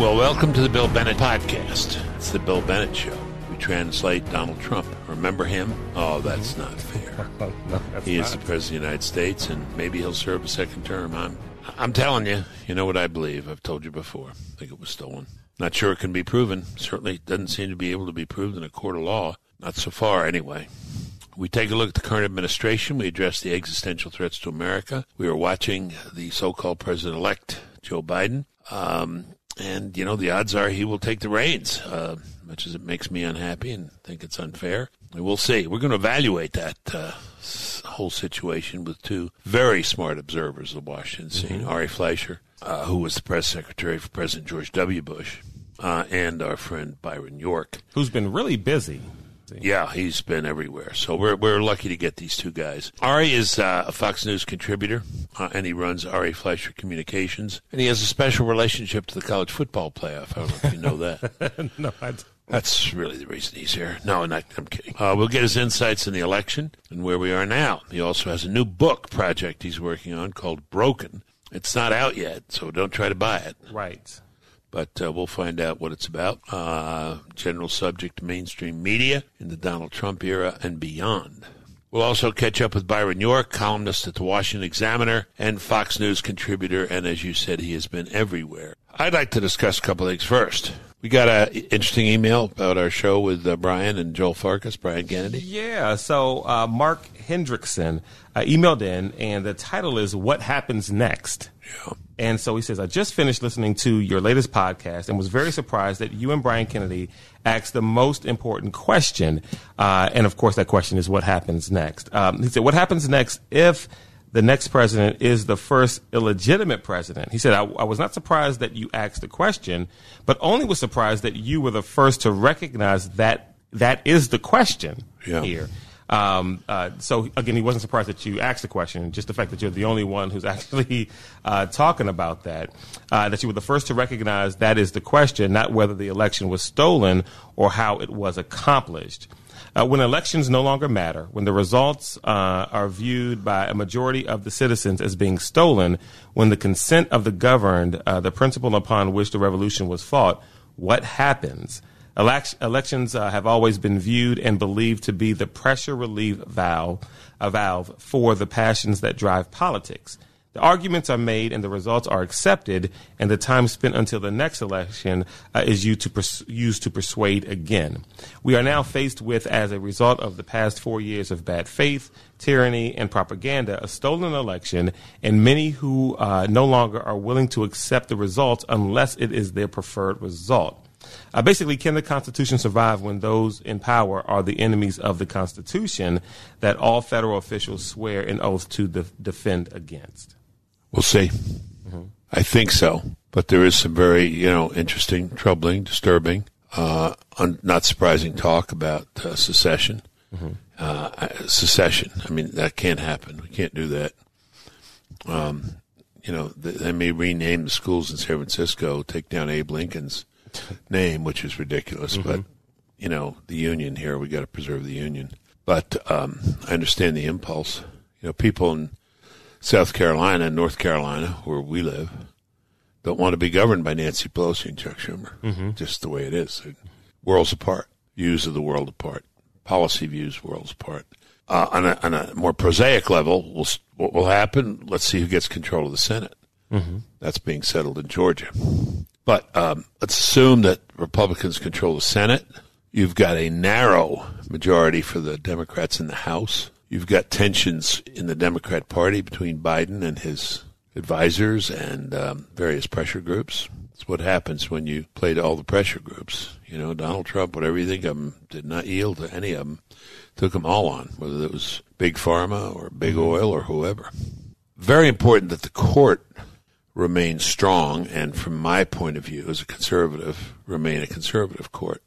Well, welcome to the Bill Bennett Podcast. It's the Bill Bennett Show. We translate Donald Trump. Remember him? Oh, that's not fair. no, that's He is not. the President of the United States, and maybe he'll serve a second term. I'm, I'm telling you, you know what I believe. I've told you before. I think it was stolen. Not sure it can be proven. Certainly doesn't seem to be able to be proved in a court of law. Not so far, anyway. We take a look at the current administration. We address the existential threats to America. We are watching the so-called president-elect Joe Biden. Um, and, you know, the odds are he will take the reins, uh, much as it makes me unhappy and think it's unfair. We'll see. We're going to evaluate that uh, whole situation with two very smart observers of the Washington scene, Ari Fleischer, uh, who was the press secretary for President George W. Bush, uh, and our friend Byron York. Who's been really busy. Yeah, he's been everywhere. So we're we're lucky to get these two guys. Ari is uh, a Fox News contributor, uh, and he runs Ari Fleischer Communications, and he has a special relationship to the college football playoff. I don't know if you know that. no, I, That's really the reason he's here. No, not, I'm kidding. Uh, we'll get his insights in the election and where we are now. He also has a new book project he's working on called Broken. It's not out yet, so don't try to buy it right. But uh, we'll find out what it's about. Uh, general subject mainstream media in the Donald Trump era and beyond. We'll also catch up with Byron York, columnist at the Washington Examiner and Fox News contributor, and as you said, he has been everywhere. I'd like to discuss a couple things first. We got an interesting email about our show with uh, Brian and Joel Farkas, Brian Kennedy. Yeah. So uh, Mark Hendrickson uh, emailed in, and the title is "What Happens Next." Yeah. And so he says, I just finished listening to your latest podcast and was very surprised that you and Brian Kennedy asked the most important question. Uh, and of course, that question is what happens next? Um, he said, What happens next if the next president is the first illegitimate president? He said, I, I was not surprised that you asked the question, but only was surprised that you were the first to recognize that that is the question Yeah. here. Um, uh, so again, he wasn't surprised that you asked the question. Just the fact that you're the only one who's actually uh, talking about that, uh, that you were the first to recognize that is the question, not whether the election was stolen or how it was accomplished. Uh, when elections no longer matter, when the results uh, are viewed by a majority of the citizens as being stolen, when the consent of the governed, uh, the principle upon which the revolution was fought, what happens? Elec- elections uh, have always been viewed and believed to be the pressure relief valve, valve for the passions that drive politics. The arguments are made and the results are accepted, and the time spent until the next election uh, is used to, pers- used to persuade again. We are now faced with, as a result of the past four years of bad faith, tyranny, and propaganda, a stolen election, and many who uh, no longer are willing to accept the results unless it is their preferred result. Uh, basically, can the Constitution survive when those in power are the enemies of the Constitution that all federal officials swear an oath to de- defend against? We'll see. I think so, but there is some very, you know, interesting, troubling, disturbing, uh, un- not surprising talk about uh, secession. Uh, uh, secession. I mean, that can't happen. We can't do that. Um, you know, they may rename the schools in San Francisco, take down Abe Lincoln's name, which is ridiculous. But you know, the union here, we got to preserve the union. But um, I understand the impulse. You know, people in South Carolina and North Carolina, where we live, don't want to be governed by Nancy Pelosi and Chuck Schumer. Just the way it is. Worlds apart. Views of the world apart. Policy views worlds apart. Uh, on, a, on a more prosaic level, we'll, what will happen? Let's see who gets control of the Senate. That's being settled in Georgia. But um, let's assume that Republicans control the Senate. You've got a narrow majority for the Democrats in the House. You've got tensions in the Democrat Party between Biden and his advisors and um, various pressure groups. It's what happens when you play to all the pressure groups. You know, Donald Trump, whatever you think of him, did not yield to any of them. Took them all on, whether it was big pharma or big oil or whoever. Very important that the court remain strong, and from my point of view as a conservative, remain a conservative court.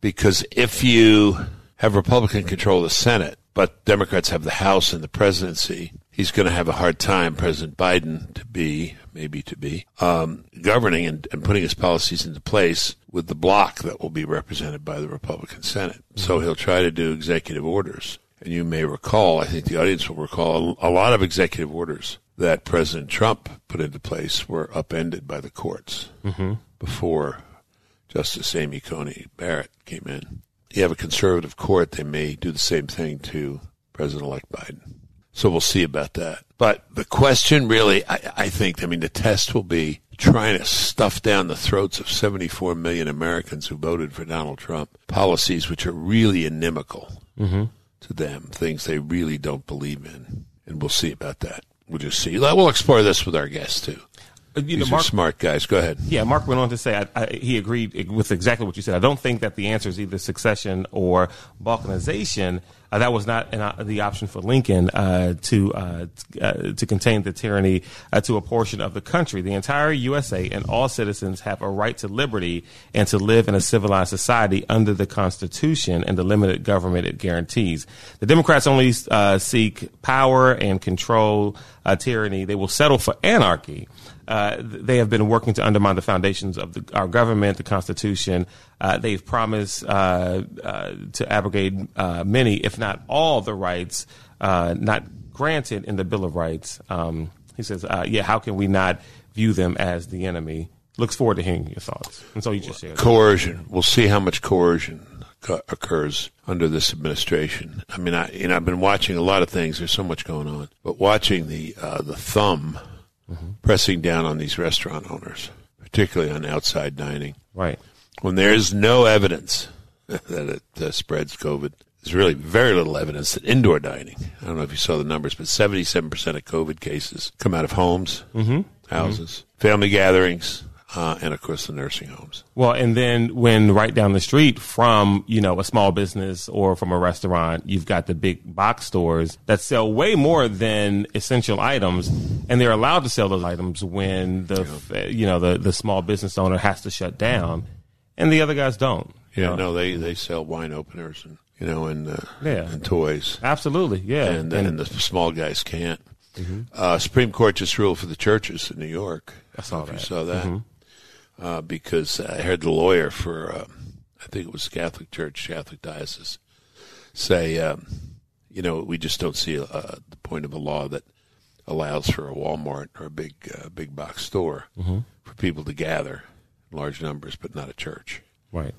Because if you have Republican control of the Senate, but Democrats have the House and the presidency, he's going to have a hard time, President Biden, to be, maybe to be, um, governing and, and putting his policies into place with the block that will be represented by the Republican Senate. So he'll try to do executive orders. And you may recall, I think the audience will recall, a lot of executive orders that President Trump put into place were upended by the courts. before Justice Amy Coney Barrett came in. You have a conservative court, they may do the same thing to President elect Biden. So we'll see about that. But the question really, I, I, think, I mean, the test will be trying to stuff down the throats of 74 million Americans who voted for Donald Trump policies which are really inimical mm-hmm. To them, things they really don't believe in. And we'll see about that. We'll just see. We'll explore this with our guests too. Uh, you These know, Mark, smart guys. Go ahead. Yeah, Mark went on to say I, I, he agreed with exactly what you said. I don't think that the answer is either secession or balkanization. Uh, that was not an, uh, the option for Lincoln uh, to uh, uh, to contain the tyranny to a portion of the country. The entire USA and all citizens have a right to liberty and to live in a civilized society under the Constitution and the limited government it guarantees. The Democrats only seek power and control, tyranny. They will settle for anarchy. Uh, they have been working to undermine the foundations of the, our government, the Constitution. Uh, they've promised uh, uh to abrogate uh, many, if not all, the rights not granted in the Bill of Rights. Um, he says, "Yeah, how can we not view them as the enemy?" Looks forward to hearing your thoughts. And so you just shared coercion. We'll see how much coercion occurs under this administration. I mean, I you know I've been watching a lot of things. There's so much going on, but watching the the thumb mm-hmm. pressing down on these restaurant owners, particularly on outside dining. Right. When there is no evidence that it uh, spreads COVID, there's really very little evidence that indoor dining. I don't know if you saw the numbers, but 77% of COVID cases come out of homes, mm-hmm. houses, mm-hmm. family gatherings, uh, and of course the nursing homes. Well, and then when right down the street from you know a small business or from a restaurant, you've got the big box stores that sell way more than essential items, and they're allowed to sell those items when the yeah. you know the the small business owner has to shut down, and the other guys don't. Yeah, know? no, they they sell wine openers and you know and uh, yeah. and toys. Absolutely, yeah, and, and, and the small guys can't. Mm-hmm. Uh, Supreme Court just ruled for the churches in New York. I saw that. You saw that. Mm-hmm uh, because I heard the lawyer for, uh, I think it was Catholic Church, Catholic Diocese, say, um, you know, we just don't see uh, the point of a law that allows for a Walmart or a big uh, big box store mm-hmm. for people to gather in large numbers, but not a church. Right.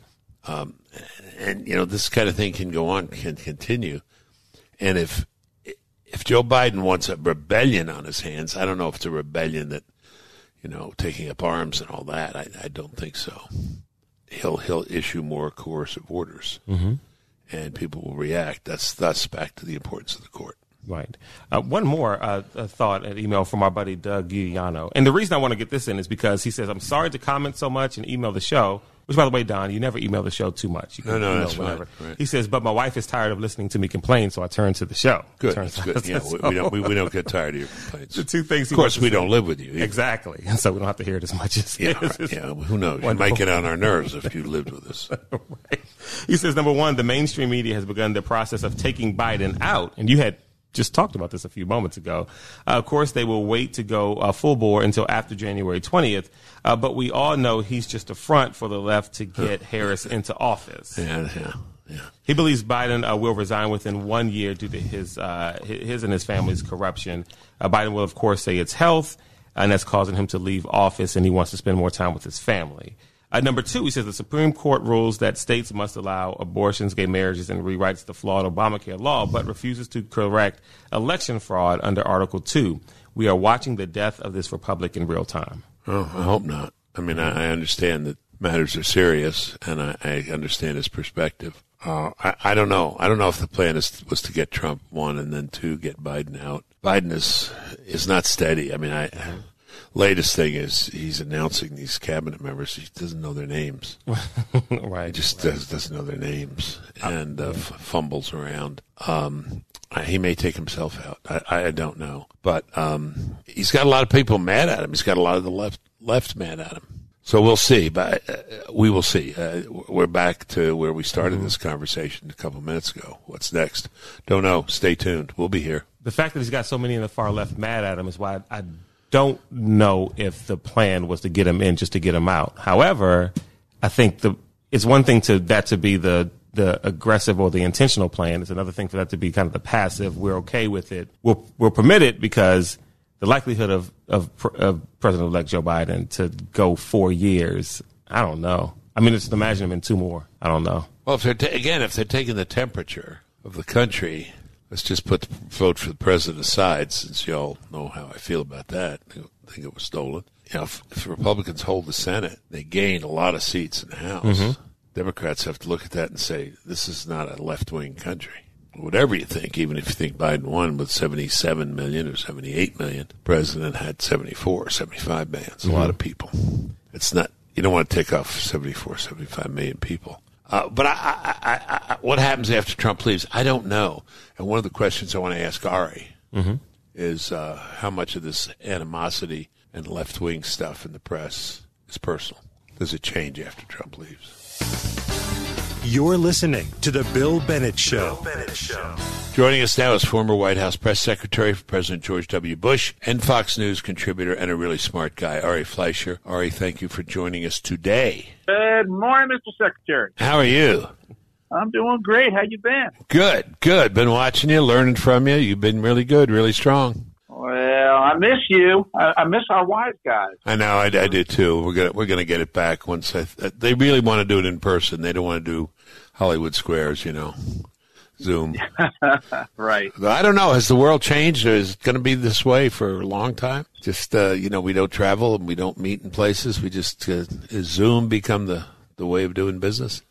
Um, and you know, this kind of thing can go on, can continue, and if if Joe Biden wants a rebellion on his hands, I don't know if it's a rebellion that you know, taking up arms and all that. I, I don't think so. He'll he'll issue more coercive orders, mm-hmm. and people will react. That's thus back to the importance of the court. Right. Uh, one more uh, thought, an email from our buddy Doug Giuliano. And the reason I want to get this in is because he says, I'm sorry to comment so much and email the show, which, by the way, Don, you never email the show too much. You can no, no, that's whatever. Fine, right. He says, but my wife is tired of listening to me complain, so I turn to the show. Good. That's good. Yeah, we, we, don't, we, we, don't get tired of your complaints. The two things. Of course, we don't live with you. Either. Exactly, and so we don't have to hear it as much as. Yeah, right. yeah. Who knows? Wonderful. You might get on our nerves if you lived with us. right. He says, number one, the mainstream media has begun the process of taking Biden out, and you had just talked about this a few moments ago. Uh, of course, they will wait to go uh, full bore until after January 20th, uh, but we all know he's just a front for the left to get Harris into office. Yeah, yeah. Yeah. He believes Biden uh, will resign within one year due to his uh, his and his family's corruption. Uh, Biden will, of course, say it's health, and that's causing him to leave office, and he wants to spend more time with his family. Uh, number two, he says the Supreme Court rules that states must allow abortions, gay marriages, and rewrites the flawed Obamacare law, but refuses to correct election fraud under Article 2. We are watching the death of this republic in real time. Oh, I hope not. I mean, I, I understand that matters are serious, and I, I understand his perspective. Uh, I, I, don't know. I don't know if the plan is, was to get Trump one and then two get Biden out. Biden is is not steady. I mean, I latest thing is he's announcing these cabinet members. He doesn't know their names. right. He just right. Does, doesn't know their names uh, and uh, f- fumbles around. Um, he may take himself out. I, I don't know, but um, he's got a lot of people mad at him. He's got a lot of the left left mad at him. So we'll see, but uh, we will see. Uh, we're back to where we started mm-hmm. this conversation a couple minutes ago. What's next? Don't know. Stay tuned. We'll be here. The fact that he's got so many in the far left mad at him is why I, I don't know if the plan was to get him in just to get him out. However, I think the it's one thing to that to be the the aggressive or the intentional plan. It's another thing for that to be kind of the passive. We're okay with it. We'll we'll permit it because the likelihood of of, of President elect Joe Biden to go four years, I don't know. I mean, just imagine him in two more. I don't know. Well, if they're ta- again, if they're taking the temperature of the country, let's just put the vote for the president aside, since y'all know how I feel about that. I think it was stolen. You know, if, if the Republicans hold the Senate, they gain a lot of seats in the House. Mm-hmm. Democrats have to look at that and say, this is not a left wing country. Whatever you think, even if you think Biden won with 77 million or 78 million, the president had 74, 75 million. It's a lot of people. It's not, you don't want to take off 74, 75 million people. Uh, but I, I, I, I, what happens after Trump leaves? I don't know. And one of the questions I want to ask Ari is uh, how much of this animosity and left wing stuff in the press is personal? Does it change after Trump leaves? You're listening to The Bill Bennett Show. Joining us now is former White House press secretary for President George W. Bush and Fox News contributor and a really smart guy, Ari Fleischer. Ari, thank you for joining us today. Good morning, Mr. Secretary. How are you? I'm doing great. How you been? Good, good. Been watching you, learning from you. You've been really good, really strong. Well, I miss you. I, I miss our wise guys. I know, I, I do too. We're gonna we're gonna get it back once. I, they really want to do it in person. They don't want to do Hollywood Squares, you know, Zoom. Right. I don't know. Has the world changed, or is it going to be this way for a long time? Just uh, you know, we don't travel and we don't meet in places. We just uh, Zoom become the the way of doing business?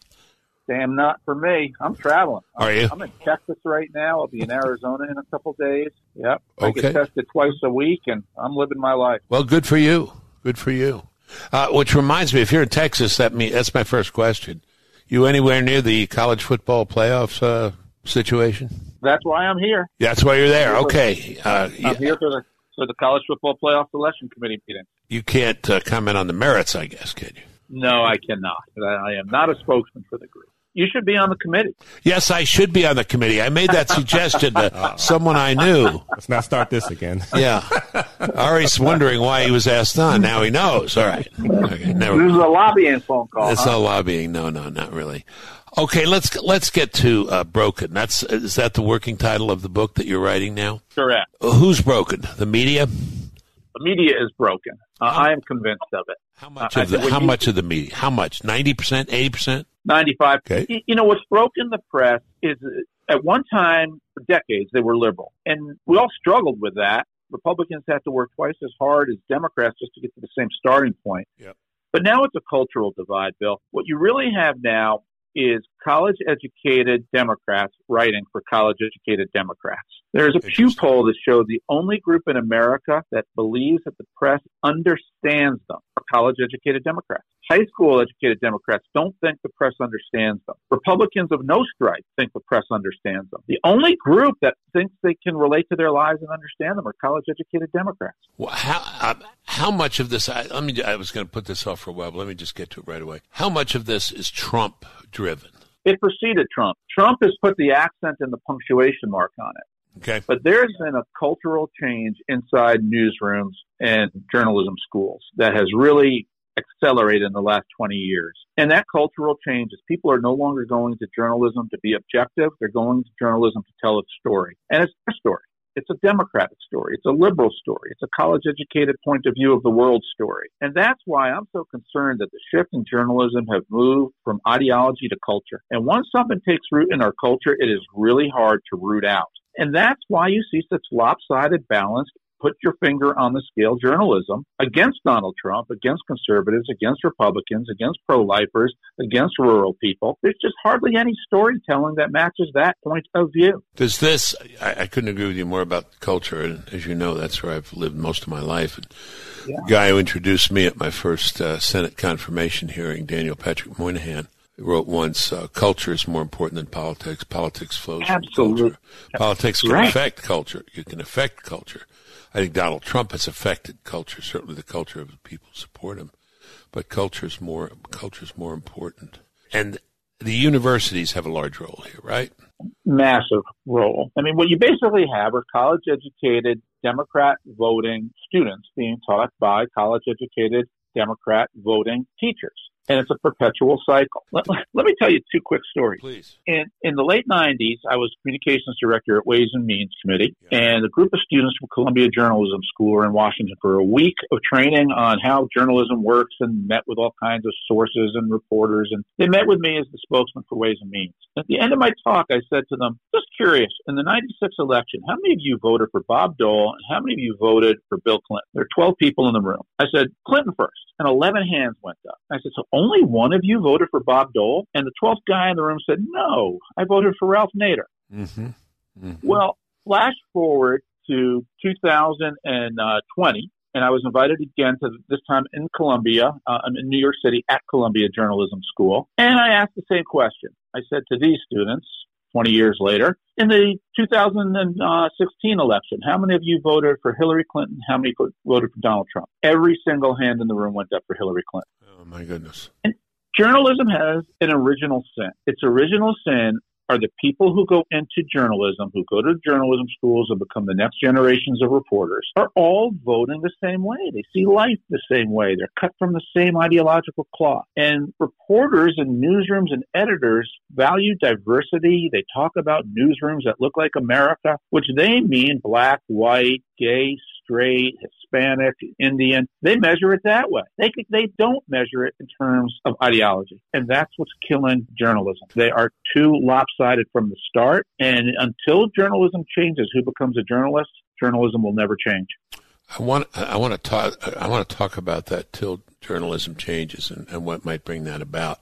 Damn, not for me. I'm traveling. Are you? I'm in Texas right now. I'll be in Arizona in a couple days. Yep. I Okay. get tested twice a week, and I'm living my life. Well, good for you. Good for you. Uh, which reminds me, if you're in Texas, that me that's my first question. You anywhere near the college football playoffs uh, situation? That's why I'm here. That's why you're there. Okay. Uh, I'm you, here for the for the college football playoff selection committee meeting. you can't uh, comment on the merits, I guess, can you? No, I cannot. I am not a spokesman for the group. You should be on the committee. Yes, I should be on the committee. I made that suggestion to someone I knew. Let's not start this again. Yeah. Ari's wondering why he was asked on. Now he knows. All right. Okay. Never. This is a lobbying phone call. It's huh? not lobbying. No, no, not really. Okay, let's let's get to uh, broken. That's is that the working title of the book that you're writing now? Correct. Who's broken? The media. The media is broken. Uh, I am convinced of it. How much Uh, of the how you- much of the media? How much? Ninety percent? Eighty percent? 95. Okay. You know, what's broken the press is uh, at one time, for decades, they were liberal. And we all struggled with that. Republicans had to work twice as hard as Democrats just to get to the same starting point. Yep. But now it's a cultural divide, Bill. What you really have now is college educated Democrats writing for college educated Democrats. There's a Pew poll that showed the only group in America that believes that the press understands them are college educated Democrats. High school educated Democrats don't think the press understands them. Republicans of no stripe think the press understands them. The only group that thinks they can relate to their lives and understand them are college educated Democrats. Well, how um, how much of this? I, let me. I was going to put this off for a while, but let me just get to it right away. How much of this is Trump driven? It preceded Trump. Trump has put the accent and the punctuation mark on it. Okay. But there's been a cultural change inside newsrooms and journalism schools that has really accelerated in the last 20 years. And that cultural change is people are no longer going to journalism to be objective. They're going to journalism to tell a story. And it's their story. It's a democratic story. It's a liberal story. It's a college educated point of view of the world story. And that's why I'm so concerned that the shift in journalism have moved from ideology to culture. And once something takes root in our culture, it is really hard to root out. And that's why you see such lopsided, balanced, put your finger on the scale journalism against Donald Trump, against conservatives, against Republicans, against pro lifers, against rural people. There's just hardly any storytelling that matches that point of view. Does this? I, I couldn't agree with you more about culture, and as you know, that's where I've lived most of my life. And Yeah. The guy who introduced me at my first uh, Senate confirmation hearing, Daniel Patrick Moynihan, wrote once, uh, "Culture is more important than politics. Politics flows Absolute- from culture. Politics can Right. affect culture. You can affect culture. I think Donald Trump has affected culture, certainly the culture of the people who support him, but culture is more culture is more important. And the universities have a large role here, right? massive role. I mean, what you basically have are college educated Democrat voting students being taught by college educated Democrat voting teachers. And it's a perpetual cycle. Let, let me tell you two quick stories. Please. In, in the late 90s, I was communications director at Ways and Means Committee, yeah. and a group of students from Columbia Journalism School were in Washington for a week of training on how journalism works and met with all kinds of sources and reporters. And they met with me as the spokesman for Ways and Means. At the end of my talk, I said to them, just curious, in the 96 election, how many of you voted for Bob Dole and how many of you voted for Bill Clinton? There are 12 people in the room. I said, Clinton first. And 11 hands went up. I said, so only one of you voted for Bob Dole? And the 12th guy in the room said, no, I voted for Ralph Nader. Mm-hmm. Mm-hmm. Well, flash forward to 2020, and I was invited again to this time in Columbia, uh, in New York City at Columbia Journalism School. And I asked the same question. I said to these students, 20 years later, in the 2016 election, how many of you voted for Hillary Clinton? How many voted for Donald Trump? Every single hand in the room went up for Hillary Clinton. Oh, my goodness. And journalism has an original sin. Its original sin are the people who go into journalism, who go to journalism schools and become the next generations of reporters, are all voting the same way. They see life the same way. They're cut from the same ideological cloth. And reporters and newsrooms and editors value diversity. They talk about newsrooms that look like America, which they mean black, white, gay, straight, Hispanic, Indian. They measure it that way. They they don't measure it in terms of ideology, and that's what's killing journalism. They are too lopsided from the start, and until journalism changes, who becomes a journalist, journalism will never change. I want I want to talk I want to talk about that till journalism changes and, and what might bring that about.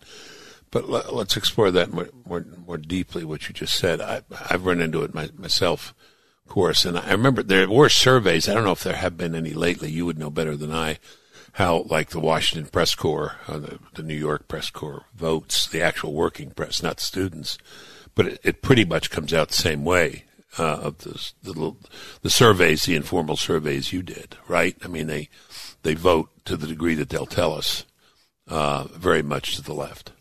But let, us explore that more, more, more deeply. What you just said, I, I've run into it my, myself course. And I remember there were surveys. I don't know if there have been any lately. You would know better than I how, like the Washington Press Corps, uh, the, the, New York Press Corps votes, the actual working press, not students. But it, it pretty much comes out the same way uh, of the, the, the surveys, the informal surveys you did, right? I mean, they they vote to the degree that they'll tell us, uh, very much to the left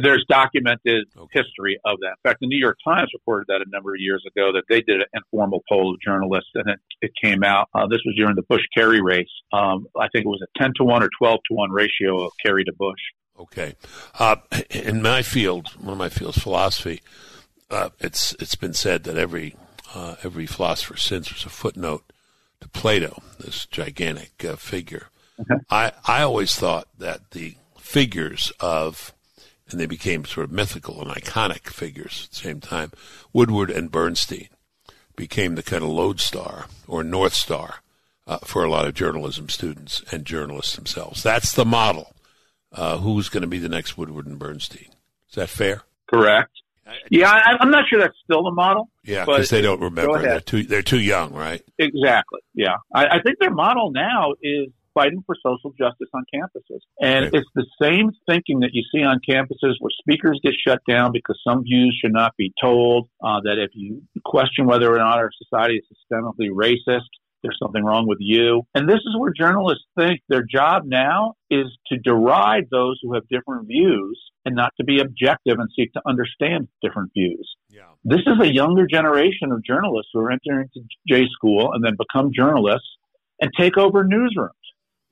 there's documented okay. history of that. In fact, the New York Times reported that a number of years ago that they did an informal poll of journalists, and it, it came out. Uh, this was during the Bush Kerry race. Um, I think it was a 10 to 1 or 12 to 1 ratio of Kerry to Bush. Okay. Uh, in my field, one of my fields, philosophy, uh, it's it's been said that every uh, every philosopher since was a footnote to Plato, this gigantic uh, figure. Mm-hmm. I I always thought that the figures of and they became sort of mythical and iconic figures at the same time. Woodward and Bernstein became the kind of lodestar or north star uh, for a lot of journalism students and journalists themselves. That's the model. Uh, who's going to be the next Woodward and Bernstein? Is that fair? Correct. Yeah, I, am not sure that's still the model. Yeah, because they don't remember. They're too they're too young, right? Exactly. Yeah, I, I think their model now is fighting for social justice on campuses. And right. it's the same thinking that you see on campuses where speakers get shut down because some views should not be told, uh, that if you question whether or not our society is systemically racist, there's something wrong with you. And this is where journalists think their job now is to deride those who have different views and not to be objective and seek to understand different views. Yeah. This is a younger generation of journalists who are entering into J school and then become journalists and take over newsrooms.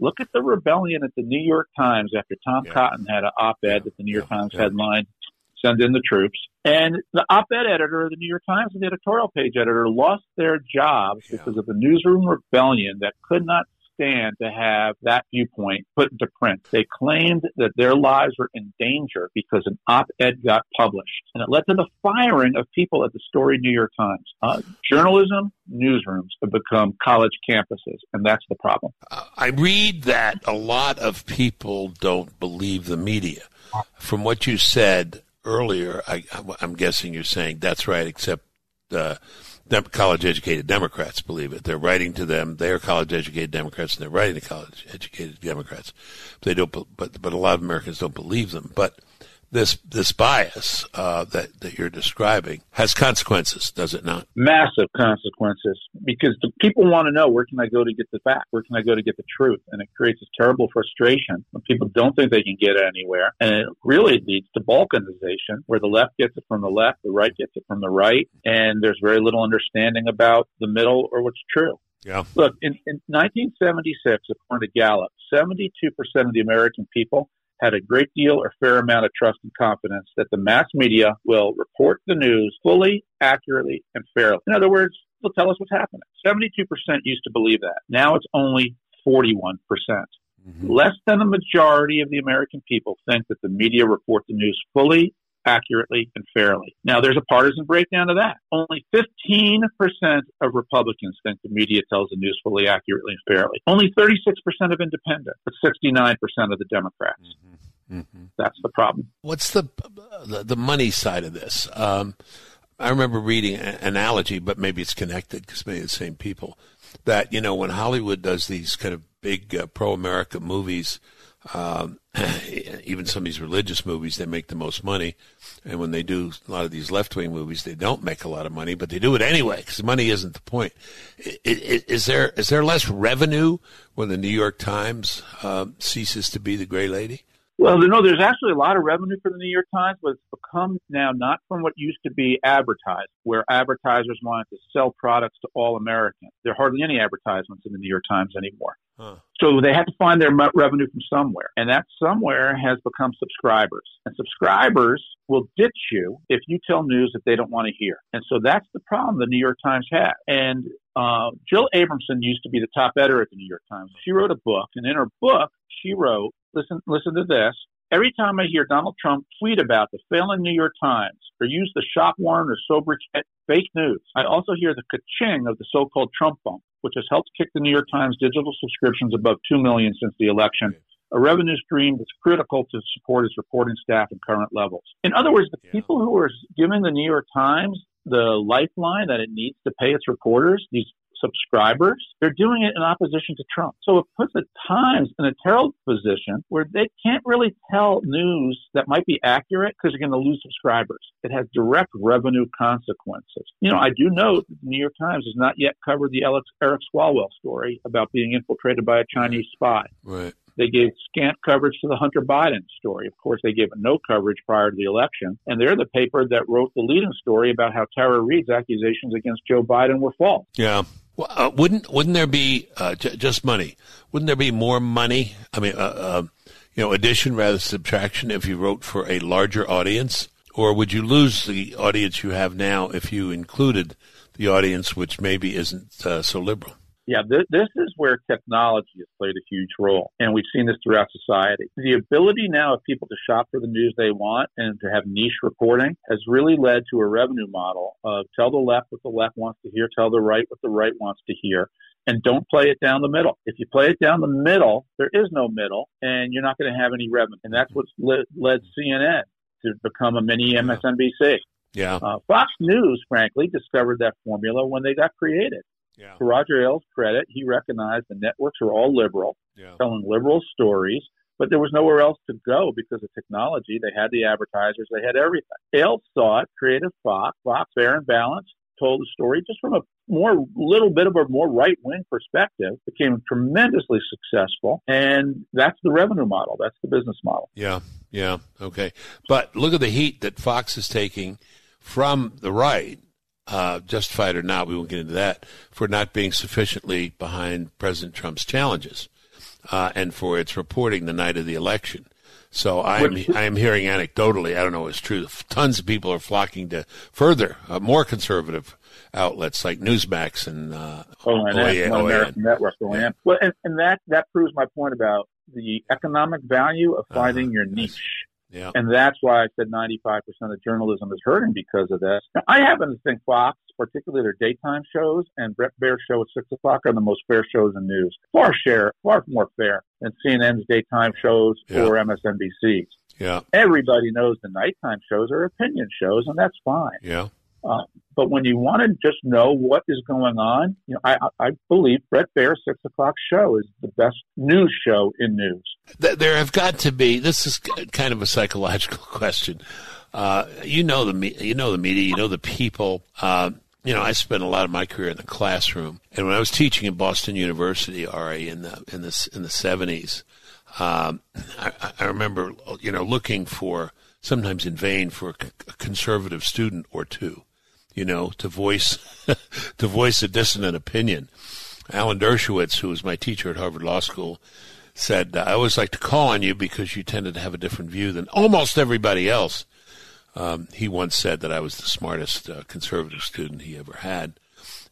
Look at the rebellion at the New York Times after Tom yeah. Cotton had an op-ed that the New York yeah. Times yeah. headline, "Send in the troops." And the op-ed editor of the New York Times and the editorial page editor lost their jobs because of the newsroom rebellion that could not stand to have that viewpoint put into print. They claimed that their lives were in danger because an op-ed got published, and it led to the firing of people at the Story New York Times. Uh, journalism, newsrooms have become college campuses, and that's the problem. I read that a lot of people don't believe the media. From what you said earlier, I, am guessing you're saying that's right, except. Uh, college educated Democrats believe it. They're writing to them. They are college educated Democrats, and they're writing to college educated Democrats. They don't, but but a lot of Americans don't believe them. But this this bias uh, that that you're describing has consequences, does it not? Massive consequences, because the people want to know where can I go to get the fact, where can I go to get the truth, and it creates this terrible frustration when people don't think they can get anywhere, and it really leads to balkanization, where the left gets it from the left, the right gets it from the right, and there's very little understanding about the middle or what's true. Yeah. Look, in, in 1976, according to Gallup, 72% of the American people had a great deal or fair amount of trust and confidence that the mass media will report the news fully, accurately, and fairly. In other words, they'll tell us what's happening. 72% used to believe that. Now it's only 41%. percent mm hmm Less than a majority of the American people think that the media report the news fully, accurately, and fairly. Now, there's a partisan breakdown of that. Only 15% of Republicans think the media tells the news fully, accurately, and fairly. Only 36% of independents, but 69% of the Democrats. Mm-hmm. Mm-hmm. That's the problem. What's the, the, the money side of this? Um, I remember reading an analogy, but maybe it's connected because maybe the same people. That you know, when Hollywood does these kind of big uh, pro-America movies, um, even some of these religious movies, they make the most money. And when they do a lot of these left wing movies, they don't make a lot of money, but they do it anyway because money isn't the point. Is, is, there is there less revenue when the New York Times uh, ceases to be the gray lady? Well, no, there's actually a lot of revenue for the New York Times, but it's become now not from what used to be advertised, where advertisers wanted to sell products to all Americans. There are hardly any advertisements in the New York Times anymore. So they have to find their revenue from somewhere. And that somewhere has become subscribers. And subscribers will ditch you if you tell news that they don't want to hear. And so that's the problem the New York Times had. And uh, Jill Abramson used to be the top editor at the New York Times. She wrote a book, and in her book, she wrote listen, listen to this. Every time I hear Donald Trump tweet about the failing New York Times or use the shop worn or sobriquet fake news, I also hear the ka-ching of the so-called Trump bump, which has helped kick the New York Times digital subscriptions above 2 million since the election, a revenue stream that's critical to support its reporting staff and current levels. In other words, the yeah. people who are giving the New York Times the lifeline that it needs to pay its reporters, these subscribers, they're doing it in opposition to Trump. So it puts the Times in a terrible position where they can't really tell news that might be accurate because they're going to lose subscribers. It has direct revenue consequences. You know, I do note the New York Times has not yet covered the Eric Swalwell story about being infiltrated by a Chinese spy. Right. They gave scant coverage to the Hunter Biden story. Of course, they gave no coverage prior to the election. And they're the paper that wrote the leading story about how Tara Reade's accusations against Joe Biden were false. Yeah. Well, uh, wouldn't wouldn't there be uh, j- just money? Wouldn't there be more money? I mean, uh, uh, you know, addition rather than subtraction if you wrote for a larger audience, or would you lose the audience you have now if you included the audience which maybe isn't uh, so liberal? Yeah, this, this is where technology has played a huge role, and we've seen this throughout society. The ability now of people to shop for the news they want and to have niche reporting has really led to a revenue model of tell the left what the left wants to hear, tell the right what the right wants to hear, and don't play it down the middle. If you play it down the middle, there is no middle, and you're not going to have any revenue. And that's what's led, led CNN to become a mini MSNBC. Yeah. Uh, Fox News, frankly, discovered that formula when they got created. Yeah. To Roger Ailes' credit, he recognized the networks were all liberal, yeah. telling liberal stories, but there was nowhere else to go because of technology. They had the advertisers, they had everything. Ailes saw it, created Fox, Fox Fair and Balanced, told the story just from a more little bit of a more right wing perspective, became tremendously successful, and that's the revenue model. That's the business model. Yeah, yeah, okay. But look at the heat that Fox is taking from the right uh, justified or not, we won't get into that, for not being sufficiently behind President Trump's challenges uh, and for its reporting the night of the election. So I'm I'm hearing anecdotally, I don't know if it's true, tons of people are flocking to further, uh, more conservative outlets like Newsmax and uh, OAN, OAN, American Network, OAN. Yeah. Well, and, and that that proves my point about the economic value of finding uh, your niche. Yeah. And that's why I said 95% of journalism is hurting because of this. Now, I happen to think Fox, particularly their daytime shows and Bret Baier's show at 6 o'clock are the most fair shows in news. Far share, far more fair than CNN's daytime shows yeah. or MSNBC's. Yeah. Everybody knows the nighttime shows are opinion shows, and that's fine. Yeah. Uh, but when you want to just know what is going on, you know, I, I believe Bret Baier's Six O'clock Show is the best news show in news. There have got to be. This is kind of a psychological question. Uh, you know the you know the media, you know the people. Uh, you know, I spent a lot of my career in the classroom, and when I was teaching at Boston University, Ari, in the in the in the seventies, um, I, I remember you know looking for sometimes in vain for a conservative student or two you know, to voice to voice a dissonant opinion. Alan Dershowitz, who was my teacher at Harvard Law School, said, I always like to call on you because you tended to have a different view than almost everybody else. Um, he once said that I was the smartest uh, conservative student he ever had.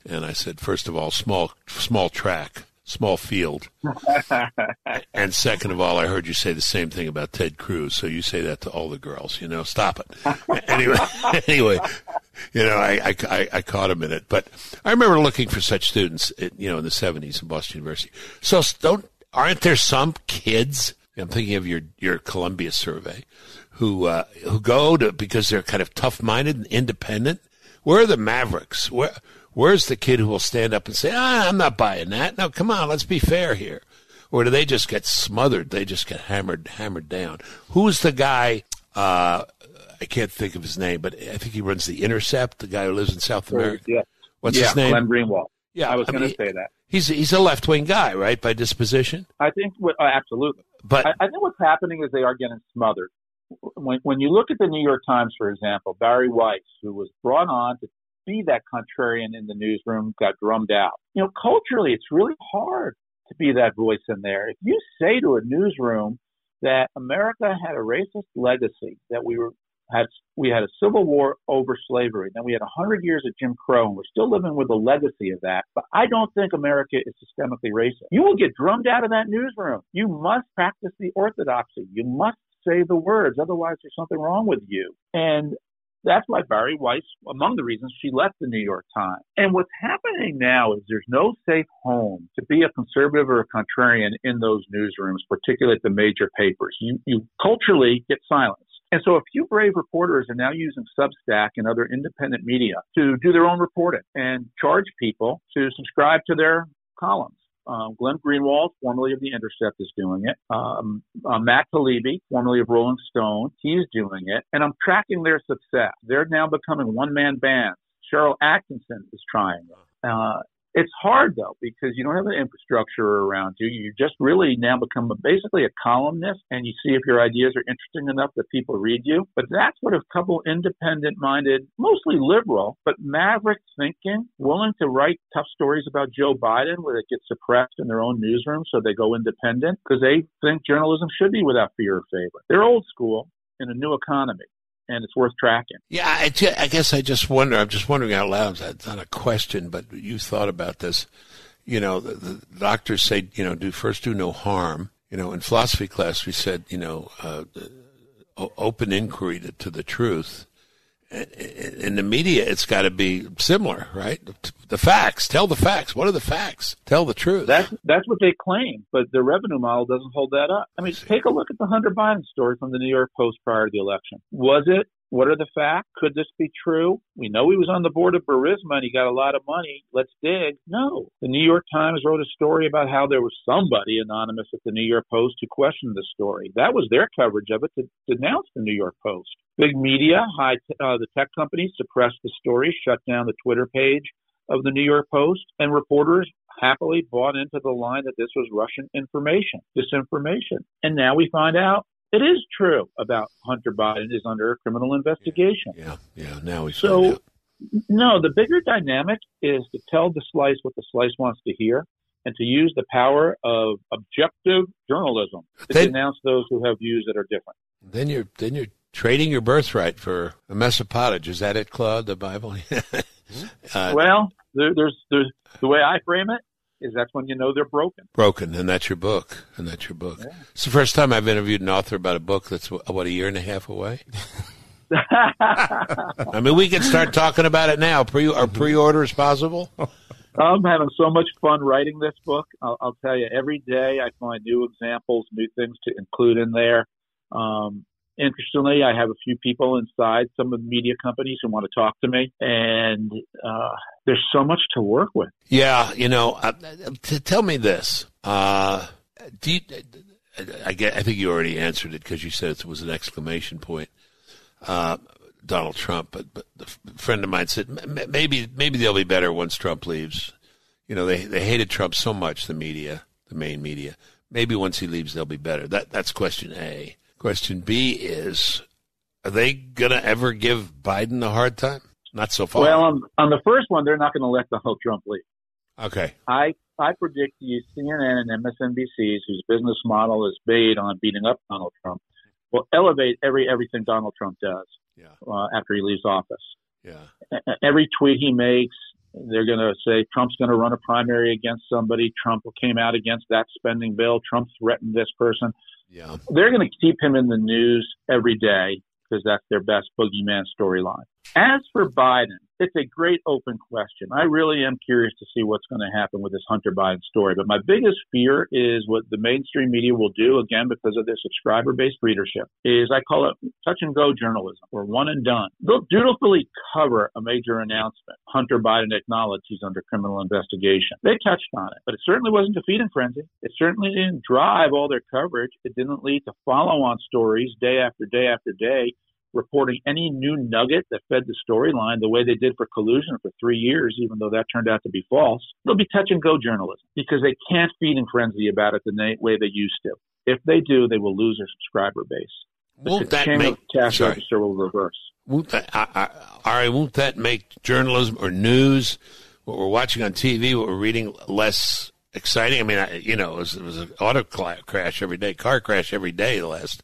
And I said, first of all, small, small track, small field. and second of all, I heard you say the same thing about Ted Cruz. So you say that to all the girls, you know, stop it. anyway, anyway, you know, I, I, I, caught him in it, but I remember looking for such students, you know, in the seventies in Boston University. So don't, aren't there some kids? I'm thinking of your, your Columbia survey who, uh, who go to, because they're kind of tough minded and independent. Where are the Mavericks? Where, Where's the kid who will stand up and say, ah, I'm not buying that. No, come on, let's be fair here. Or do they just get smothered? They just get hammered, hammered down. Who's the guy? Uh, I can't think of his name, but I think he runs the Intercept. The guy who lives in South America. Yeah. What's yeah, his name? Glenn Greenwald. Yeah, I was going mean, to say that. He's he's a left wing guy, right, by disposition. I think what, uh, absolutely. But I, I think what's happening is they are getting smothered. When when you look at the New York Times, for example, Bari Weiss, who was brought on to be that contrarian in the newsroom, got drummed out. You know, culturally, it's really hard to be that voice in there. If you say to a newsroom that America had a racist legacy, that we were had we had a civil war over slavery, then we had a hundred years of Jim Crow, and we're still living with the legacy of that. But I don't think America is systemically racist. You will get drummed out of that newsroom. You must practice the orthodoxy. You must say the words, otherwise there's something wrong with you. And that's why Bari Weiss, among the reasons she left the New York Times. And what's happening now is there's no safe home to be a conservative or a contrarian in those newsrooms, particularly at the major papers. You, you culturally get silenced. And so a few brave reporters are now using Substack and other independent media to do their own reporting and charge people to subscribe to their columns. Um, Glenn Greenwald, formerly of The Intercept, is doing it. Um, uh, Matt Taibbi, formerly of Rolling Stone, he's doing it. And I'm tracking their success. They're now becoming one man bands. Sharyl Attkisson is trying it. Uh, it's hard though because you don't have an infrastructure around you. You just really now become a, basically a columnist, and you see if your ideas are interesting enough that people read you. But that's what a couple independent-minded, mostly liberal, but maverick thinking, willing to write tough stories about Joe Biden where it gets suppressed in their own newsroom, so they go independent because they think journalism should be without fear or favor. They're old school in a new economy and it's worth tracking. Yeah, I, I guess I just wonder. I'm just wondering out loud. That's not a question, but you thought about this. You know, the, the doctors say, you know, do first do no harm. You know, in philosophy class, we said, you know, uh, open inquiry to, to the truth. In the media, it's got to be similar, right? The facts. Tell the facts. What are the facts? Tell the truth. That's that's what they claim, but the revenue model doesn't hold that up. I mean, take a look at the Hunter Biden story from the New York Post prior to the election. Was it what are the facts? Could this be true? We know he was on the board of Burisma and he got a lot of money. Let's dig. No. The New York Times wrote a story about how there was somebody anonymous at the New York Post who questioned the story. That was their coverage of it to denounce the New York Post. Big media, high t- uh, the tech companies suppressed the story, shut down the Twitter page of the New York Post, and reporters happily bought into the line that this was Russian information, disinformation. And now we find out it is true about Hunter Biden is under a criminal investigation. Yeah, yeah. Now we so. No, the bigger dynamic is to tell the slice what the slice wants to hear, and to use the power of objective journalism to then, denounce those who have views that are different. Then you're then you're trading your birthright for a mess of pottage. Is that it, Claude? The Bible? uh, well, there, there's there's the way I frame it is that's when you know they're broken. Broken, and that's your book, and that's your book. Yeah. It's the first time I've interviewed an author about a book that's what a year and a half away. I mean, we can start talking about it now. Pre are pre-orders possible? I'm having so much fun writing this book. I'll, I'll, tell you, every day I find new examples, new things to include in there. Um, interestingly, I have a few people inside some of the media companies who want to talk to me, and uh, there's so much to work with. Yeah, you know, uh, tell me this. Uh, do you, I, get, I think you already answered it because you said it was an exclamation point. Uh, Donald Trump, but, but a friend of mine said maybe maybe they'll be better once Trump leaves. You know, they they hated Trump so much, the media, the main media. Maybe once he leaves, they'll be better. That that's question A. Question B is, are they going to ever give Biden a hard time? Not so far. Well, on, on the first one, they're not going to let the whole Trump leave. Okay. I I predict you CNN and MSNBCs, whose business model is based on beating up Donald Trump, will elevate every everything Donald Trump does Yeah. uh, after he leaves office. Yeah. Every tweet he makes, they're going to say Trump's going to run a primary against somebody. Trump came out against that spending bill. Trump threatened this person. Yeah. They're going to keep him in the news every day because that's their best boogeyman storyline. As for Biden, it's a great open question. I really am curious to see what's going to happen with this Hunter Biden story. But my biggest fear is what the mainstream media will do, again, because of their subscriber based readership, is I call it touch and go journalism or one and done. They'll dutifully cover a major announcement. Hunter Biden acknowledged he's under criminal investigation. They touched on it, but it certainly wasn't a feeding frenzy. It certainly didn't drive all their coverage. It didn't lead to follow on stories day after day after day reporting any new nugget that fed the storyline the way they did for collusion for three years, even though that turned out to be false. They'll be touch and go journalism because they can't feed in frenzy about it the way they used to. If they do, they will lose their subscriber base. The Won't that make cash sorry. register will reverse. Won't that, I, I, right, won't that make journalism or news, what we're watching on TV, what we're reading, less exciting? I mean, I, you know, it was, it was an auto crash every day, car crash every day the last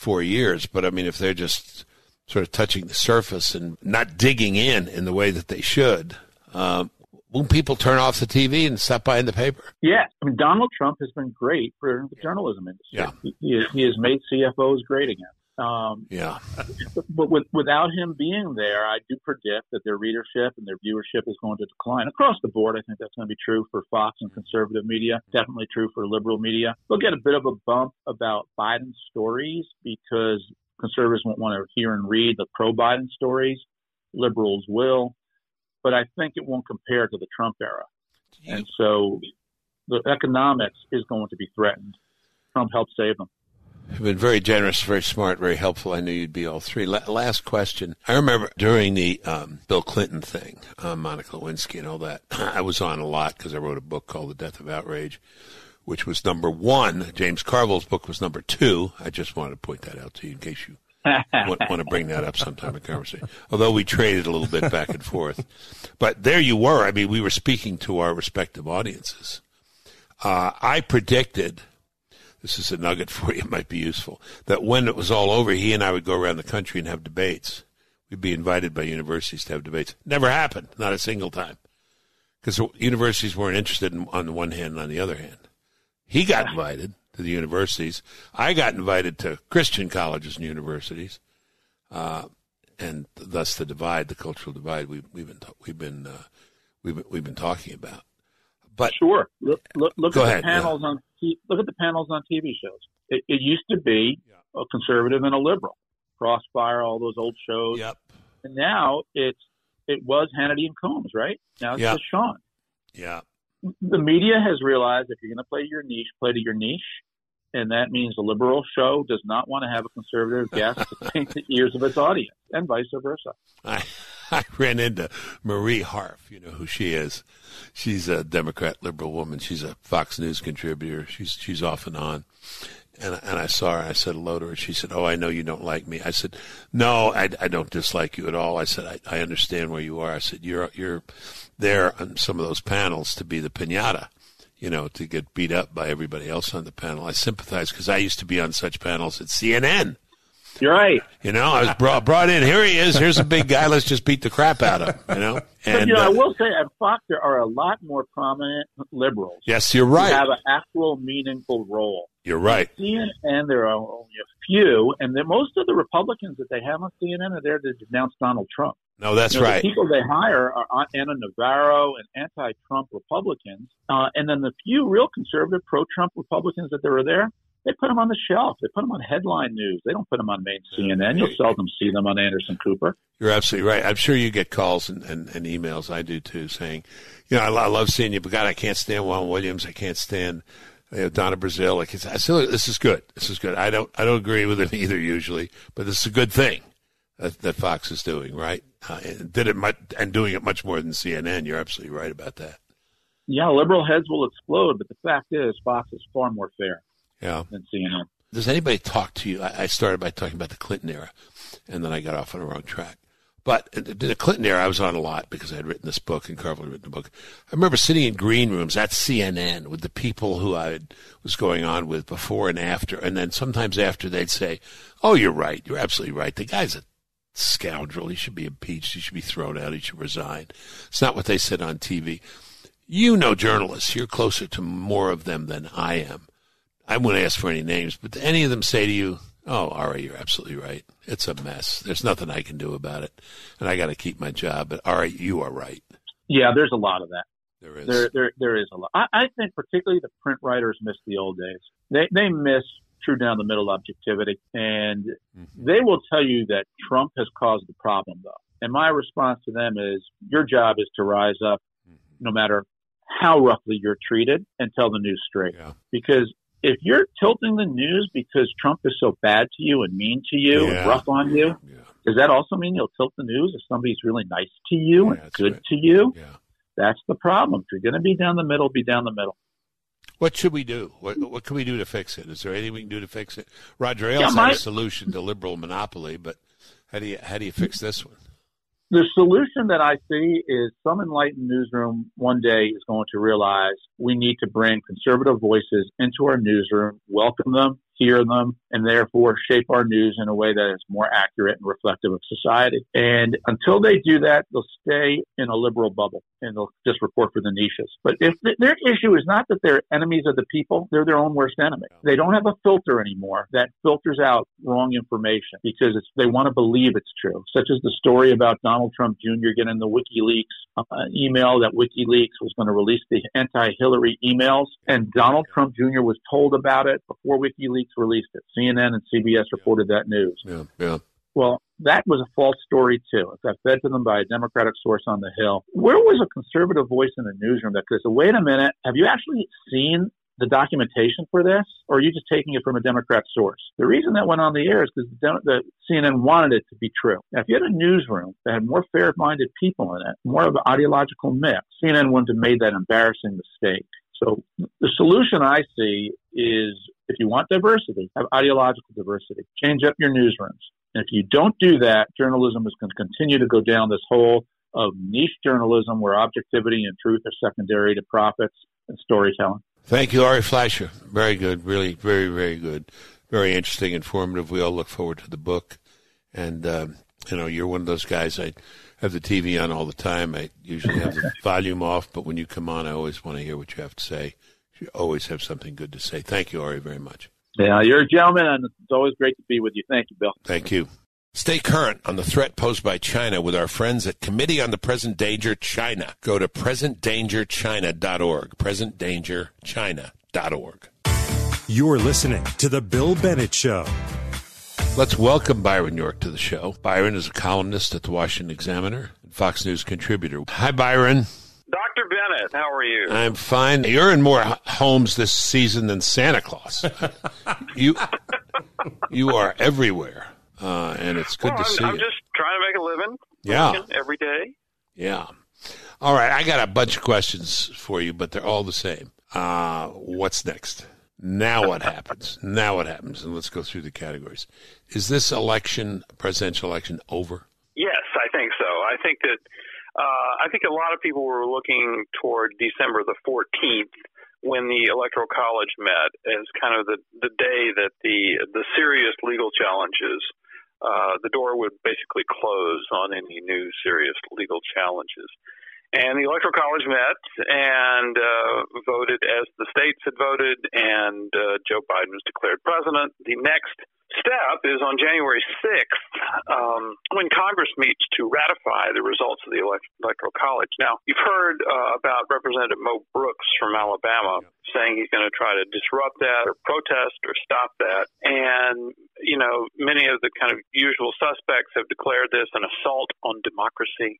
four years. But I mean, if they're just sort of touching the surface and not digging in in the way that they should, um, won't people turn off the TV and stop buying the paper? Yeah, I mean, Donald Trump has been great for the journalism industry. Yeah. He, he, he has made CFOs great again. Um, Yeah. but with, without him being there, I do predict that their readership and their viewership is going to decline across the board. I think that's going to be true for Fox and conservative media, definitely true for liberal media. They'll get a bit of a bump about Biden stories because conservatives won't want to hear and read the pro Biden stories. Liberals will. But I think it won't compare to the Trump era. And so the economics is going to be threatened. Trump helped save them. You've been very generous, very smart, very helpful. I knew you'd be all three. La- last question. I remember during the um, Bill Clinton thing, uh, Monica Lewinsky and all that, I was on a lot because I wrote a book called The Death of Outrage, which was number one. James Carville's book was number two. I just wanted to point that out to you in case you want, want to bring that up sometime in conversation. Although we traded a little bit back and forth. But there you were. I mean, we were speaking to our respective audiences. Uh, I predicted this is a nugget for you, it might be useful, that when it was all over, he and I would go around the country and have debates. We'd be invited by universities to have debates. Never happened, not a single time. Because universities weren't interested in, on the one hand and on the other hand. He got invited to the universities. I got invited to Christian colleges and universities. Uh, and thus the divide, the cultural divide we, we've been, we've been, uh, we've been, we've been talking about. But Sure. Look, look, look at ahead, the panels on t- look at the panels on TV shows. It, it used to be a conservative and a liberal. Crossfire, all those old shows. yep, And now it's it was Hannity and Colmes, right? Now it's Yeah. just Sean. yeah, The media has realized if you're going to play your niche, play to your niche. And that means the liberal show does not want to have a conservative guest to paint the ears of its audience, and vice versa. I ran into Marie Harf. You know who she is. She's a Democrat liberal woman. She's a Fox News contributor. She's she's off and on. And and I saw her. I said hello to her. She said, "Oh, I know you don't like me." I said, "No, I, I don't dislike you at all." I said, I, "I understand where you are." I said, "You're you're there on some of those panels to be the pinata." You know, to get beat up by everybody else on the panel. I sympathize because I used to be on such panels at CNN. You're right. You know, I was brought brought in. Here he is. Here's a big guy. Let's just beat the crap out of him. You know, But and you know, I uh, will say at Fox there are a lot more prominent liberals yes, you're right. have an actual meaningful role. You're right. CNN, there are only a few, and then most of the Republicans that they have on CNN are there to denounce Donald Trump. No, that's You know, right. The people they hire are Ana Navarro and anti-Trump Republicans, uh, and then the few real conservative pro-Trump Republicans that there are there, they put them on the shelf. They put them on headline news. They don't put them on main CNN. You'll seldom see them on Anderson Cooper. You're absolutely right. I'm sure you get calls and, and, and emails. I do too, saying, you know, I, I love seeing you, but God, I can't stand Juan Williams. I can't stand you know, Donna Brazile. Like I look, this is good. This is good. I don't I don't agree with him either usually, but this is a good thing that, that Fox is doing right. Uh, and did it much, and doing it much more than CNN. You're absolutely right about that. Yeah, liberal heads will explode, but the fact is, Fox is far more fair Yeah. than CNN. Does anybody talk to you? I, started by talking about the Clinton era, and then I got off on the wrong track. But uh, in the Clinton era, I was on a lot because I had written this book and Carville had written the book. I remember sitting in green rooms at CNN with the people who I was going on with before and after. And then sometimes after they'd say, Oh, you're right. You're absolutely right. The guy's a scoundrel. He should be impeached. He should be thrown out. He should resign. It's not what they said on TV. You know journalists. You're closer to more of them than I am. I wouldn't ask for any names, but any of them say to you, Oh, Ari, you're absolutely right. It's a mess. There's nothing I can do about it. And I got to keep my job. But Ari, you are right. Yeah, there's a lot of that. There is. There, there, there is a lot. I, I think particularly the print writers miss the old days. They, they miss true down the middle objectivity. And mm-hmm. they will tell you that Trump has caused the problem, though. And my response to them is your job is to rise up mm-hmm. no matter how roughly you're treated and tell the news straight. Yeah. Because if you're tilting the news because Trump is so bad to you and mean to you yeah. and rough on you, yeah. does that also mean you'll tilt the news if somebody's really nice to you and good right. to you? That's the problem. If you're going to be down the middle, be down the middle. What should we do? What what can we do to fix it? Is there anything we can do to fix it? Roger Ailes yeah, had a solution to liberal monopoly, but how do you how do you fix this one? The solution that I see is some enlightened newsroom one day is going to realize we need to bring conservative voices into our newsroom, welcome them, hear them, and therefore shape our news in a way that is more accurate and reflective of society. And until they do that, they'll stay in a liberal bubble and they'll just report for the niches. But if th- their issue is not that they're enemies of the people, they're their own worst enemy. They don't have a filter anymore that filters out wrong information because they want to believe it's true, such as the story about Donald Trump Jr. getting the WikiLeaks uh, email that WikiLeaks was going to release the anti-Hillary emails, and Donald Trump Jr. was told about it before WikiLeaks released it. CNN and CBS reported that news. Yeah, yeah. Well, that was a false story too. It got fed to them by a Democratic source on the Hill. Where was a conservative voice in the newsroom that could say, "Wait a minute, have you actually seen the documentation for this, or are you just taking it from a Democrat source? The reason that went on the air is because the, the, CNN wanted it to be true. Now, if you had a newsroom that had more fair-minded people in it, more of an ideological mix, CNN wouldn't have made that embarrassing mistake. So the solution I see is if you want diversity, have ideological diversity. Change up your newsrooms. And if you don't do that, journalism is going to continue to go down this hole of niche journalism where objectivity and truth are secondary to profits and storytelling. Thank you, Ari Fleischer. Very good. Really, very, very good. Very interesting, informative. We all look forward to the book. And, uh, you know, you're one of those guys. I have the TV on all the time. I usually have the volume off, but when you come on, I always want to hear what you have to say. You always have something good to say. Thank you, Ari, very much. Yeah, you're a gentleman, and it's always great to be with you. Thank you, Bill. Thank you. Stay current on the threat posed by China with our friends at Committee on the Present Danger China. Go to presentdangerchina.org. Presentdangerchina.org. You're listening to The Bill Bennett Show. Let's welcome Byron York to the show. Byron is a columnist at the Washington Examiner and Fox News contributor. Hi, Byron. Dr. Bennett, how are you? I'm fine. You're in more homes this season than Santa Claus. you you are everywhere, uh, and it's good well, to I'm, see I'm you. just trying to make a living. Yeah, every day. Yeah. All right, I got a bunch of questions for you, but they're all the same. Uh, what's next? Now what happens? Now what happens? And let's go through the categories. Is this election, presidential election, over? Yes, I think so. I think that uh, I think a lot of people were looking toward December the 14th when the Electoral College met as kind of the the day that the the serious legal challenges uh, the door would basically close on any new serious legal challenges. And the Electoral College met and uh, voted as the states had voted, and uh, Joe Biden was declared president. The next step is on January 6th um, when Congress meets to ratify the results of the elect- Electoral College. Now, you've heard uh, about Representative Mo Brooks from Alabama saying he's going to try to disrupt that or protest or stop that. And, you know, many of the kind of usual suspects have declared this an assault on democracy.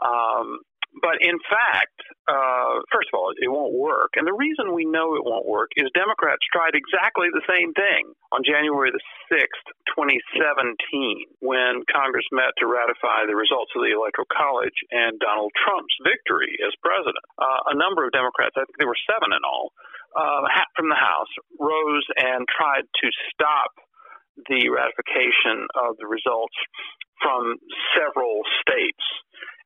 Um, but in fact, uh, first of all, it won't work. And the reason we know it won't work is Democrats tried exactly the same thing on January the 6th, 2017, when Congress met to ratify the results of the Electoral College and Donald Trump's victory as president. Uh, a number of Democrats, I think there were seven in all, uh, from the House, rose and tried to stop the ratification of the results from several states.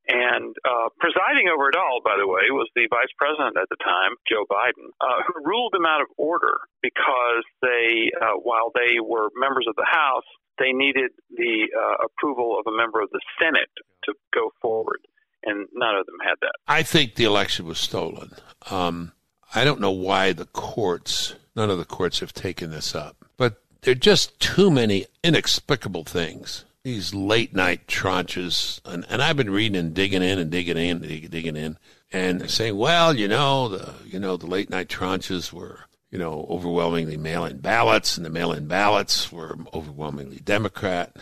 And uh, presiding over it all, by the way, was the vice president at the time, Joe Biden, uh, who ruled them out of order because they, uh, while they were members of the House, they needed the uh, approval of a member of the Senate to go forward, and none of them had that. I think the election was stolen. Um, I don't know why the courts, none of the courts have taken this up, but there are just too many inexplicable things. These late night tranches, and, and I've been reading and digging in and digging in, and digging in, and saying, well, you know, the you know the late night tranches were you know overwhelmingly mail-in ballots, and the mail-in ballots were overwhelmingly Democrat.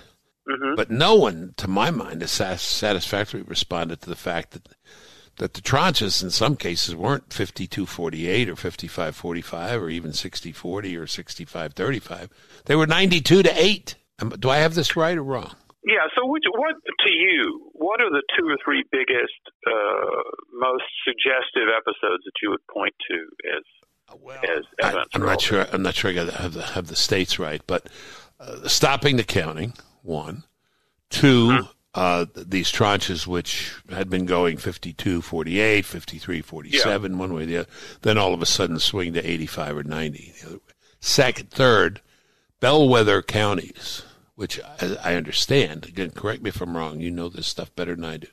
Mm-hmm. But no one, to my mind, has satisfactorily responded to the fact that that the tranches in some cases weren't 52-48 or 55-45 or even 60-40 or 65-35. They were 92 to 8. Do I have this right or wrong? Yeah. So, which, what to you? What are the two or three biggest, uh, most suggestive episodes that you would point to as well, as evidence? I, am not sure. I'm not sure. I have the have the states right, but uh, stopping the counting. One, 2 Mm-hmm. uh, these tranches which had been going 52, 48, 53, 47, one way or the other, then all of a sudden swing to 85 or 90 the other way. Second, third, bellwether counties, which I, I understand, again, correct me if I'm wrong, you know this stuff better than I do,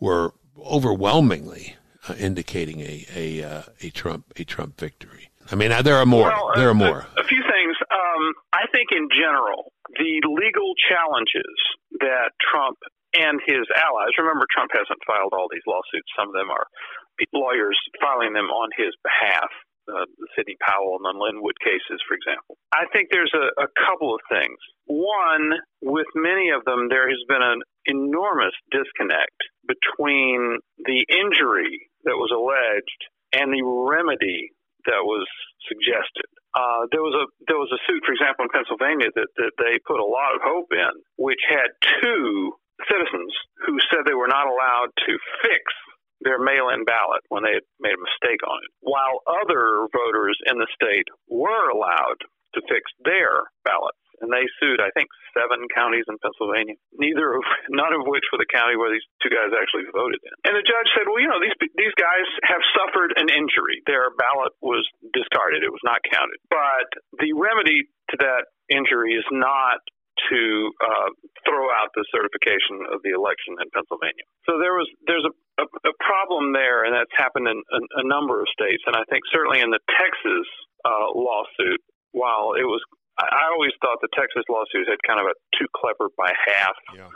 were overwhelmingly uh, indicating a a, uh, a Trump a Trump victory. I mean, uh, there are more. Well, there are more. A, a few things. Um, I think in general, the legal challenges that Trump and his allies. Remember, Trump hasn't filed all these lawsuits. Some of them are lawyers filing them on his behalf. Uh, the Sidney Powell and the Lin Wood cases, for example. I think there's a, a couple of things. One, with many of them, there has been an enormous disconnect between the injury that was alleged and the remedy that was suggested. Uh, there was a there was a suit, for example, in Pennsylvania that, that they put a lot of hope in, which had two citizens who said they were not allowed to fix their mail-in ballot when they had made a mistake on it, while other voters in the state were allowed to fix their ballots. And they sued, I think, seven counties in Pennsylvania, neither of, none of which were the county where these two guys actually voted in. And the judge said, well, you know, these these guys have suffered an injury. Their ballot was discarded; it was not counted. But the remedy to that injury is not to uh, throw out the certification of the election in Pennsylvania. So there was there's a, a, a problem there, and that's happened in a, a, number of states. And I think certainly in the Texas uh, lawsuit, while it was, I, I always thought the Texas lawsuit had kind of a too clever by half Yeah.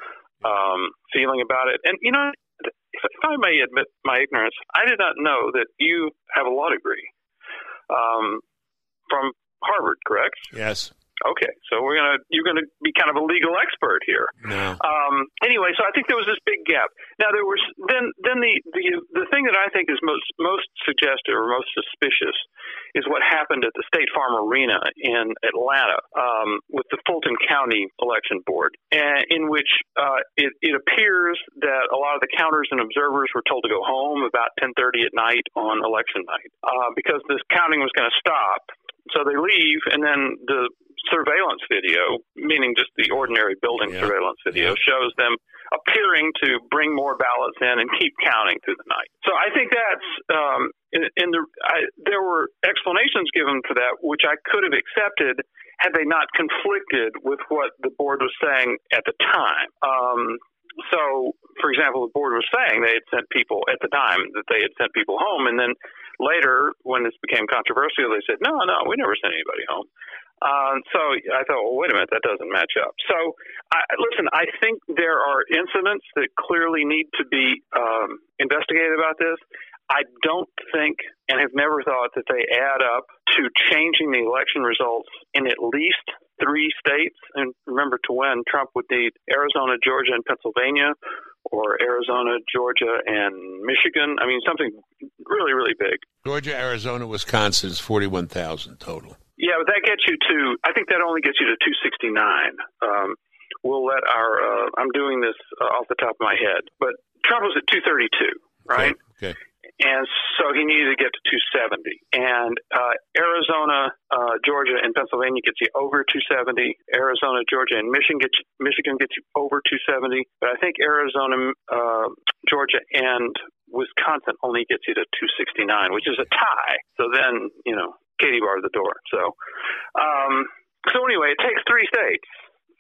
um, feeling about it. And you know, if, if I may admit my ignorance, I did not know that you have a law degree um, from Harvard, correct? Yes. Okay, so we're gonna you're gonna be kind of a legal expert here. No. Um, anyway, so I think there was this big gap. Now there was then then the, the the thing that I think is most most suggestive or most suspicious is what happened at the State Farm Arena in Atlanta um, with the Fulton County Election Board, and in which uh, it, it appears that a lot of the counters and observers were told to go home about 10:30 at night on election night uh, because this counting was going to stop. So they leave, and then the surveillance video, meaning just the ordinary building Yeah. surveillance video, Yeah. shows them appearing to bring more ballots in and keep counting through the night. So I think that's um, in, in the I, there were explanations given for that which I could have accepted had they not conflicted with what the board was saying at the time. Um, so, for example, the board was saying they had sent people at the time that they had sent people home, and then later, when this became controversial, they said, "No, no, we never sent anybody home." Um, so I thought, well, wait a minute, that doesn't match up. So, I, listen, I think there are incidents that clearly need to be um, investigated about this. I don't think and have never thought that they add up to changing the election results in at least three states. And remember, to win, Trump would need Arizona, Georgia, and Pennsylvania, or Arizona, Georgia, and Michigan. I mean, something really, really big. Georgia, Arizona, Wisconsin is 41,000 total. Yeah, but that gets you to. I think that only gets you to 269. Um, we'll let our. Uh, I'm doing this uh, off the top of my head, but Trump was at 232, right? Okay. and so he needed to get to 270. And uh, Arizona, uh, Georgia, and Pennsylvania gets you over 270. Arizona, Georgia, and Michigan gets Michigan gets you over 270. But I think Arizona, uh, Georgia, and Wisconsin only gets you to 269, which is a tie. So then, you know, Katie bars the door. So, um, so anyway, it takes three states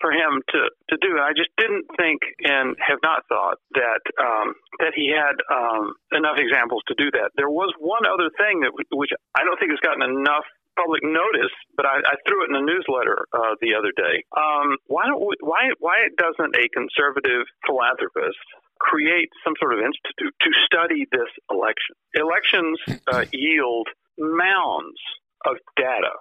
for him to to do. And I just didn't think and have not thought that um, that he had um, enough examples to do that. There was one other thing that which I don't think has gotten enough public notice, but I, I threw it in a newsletter uh, the other day. Um, why don't we, why why doesn't a conservative philanthropist create some sort of institute to study this election? Elections uh, yield mounds of data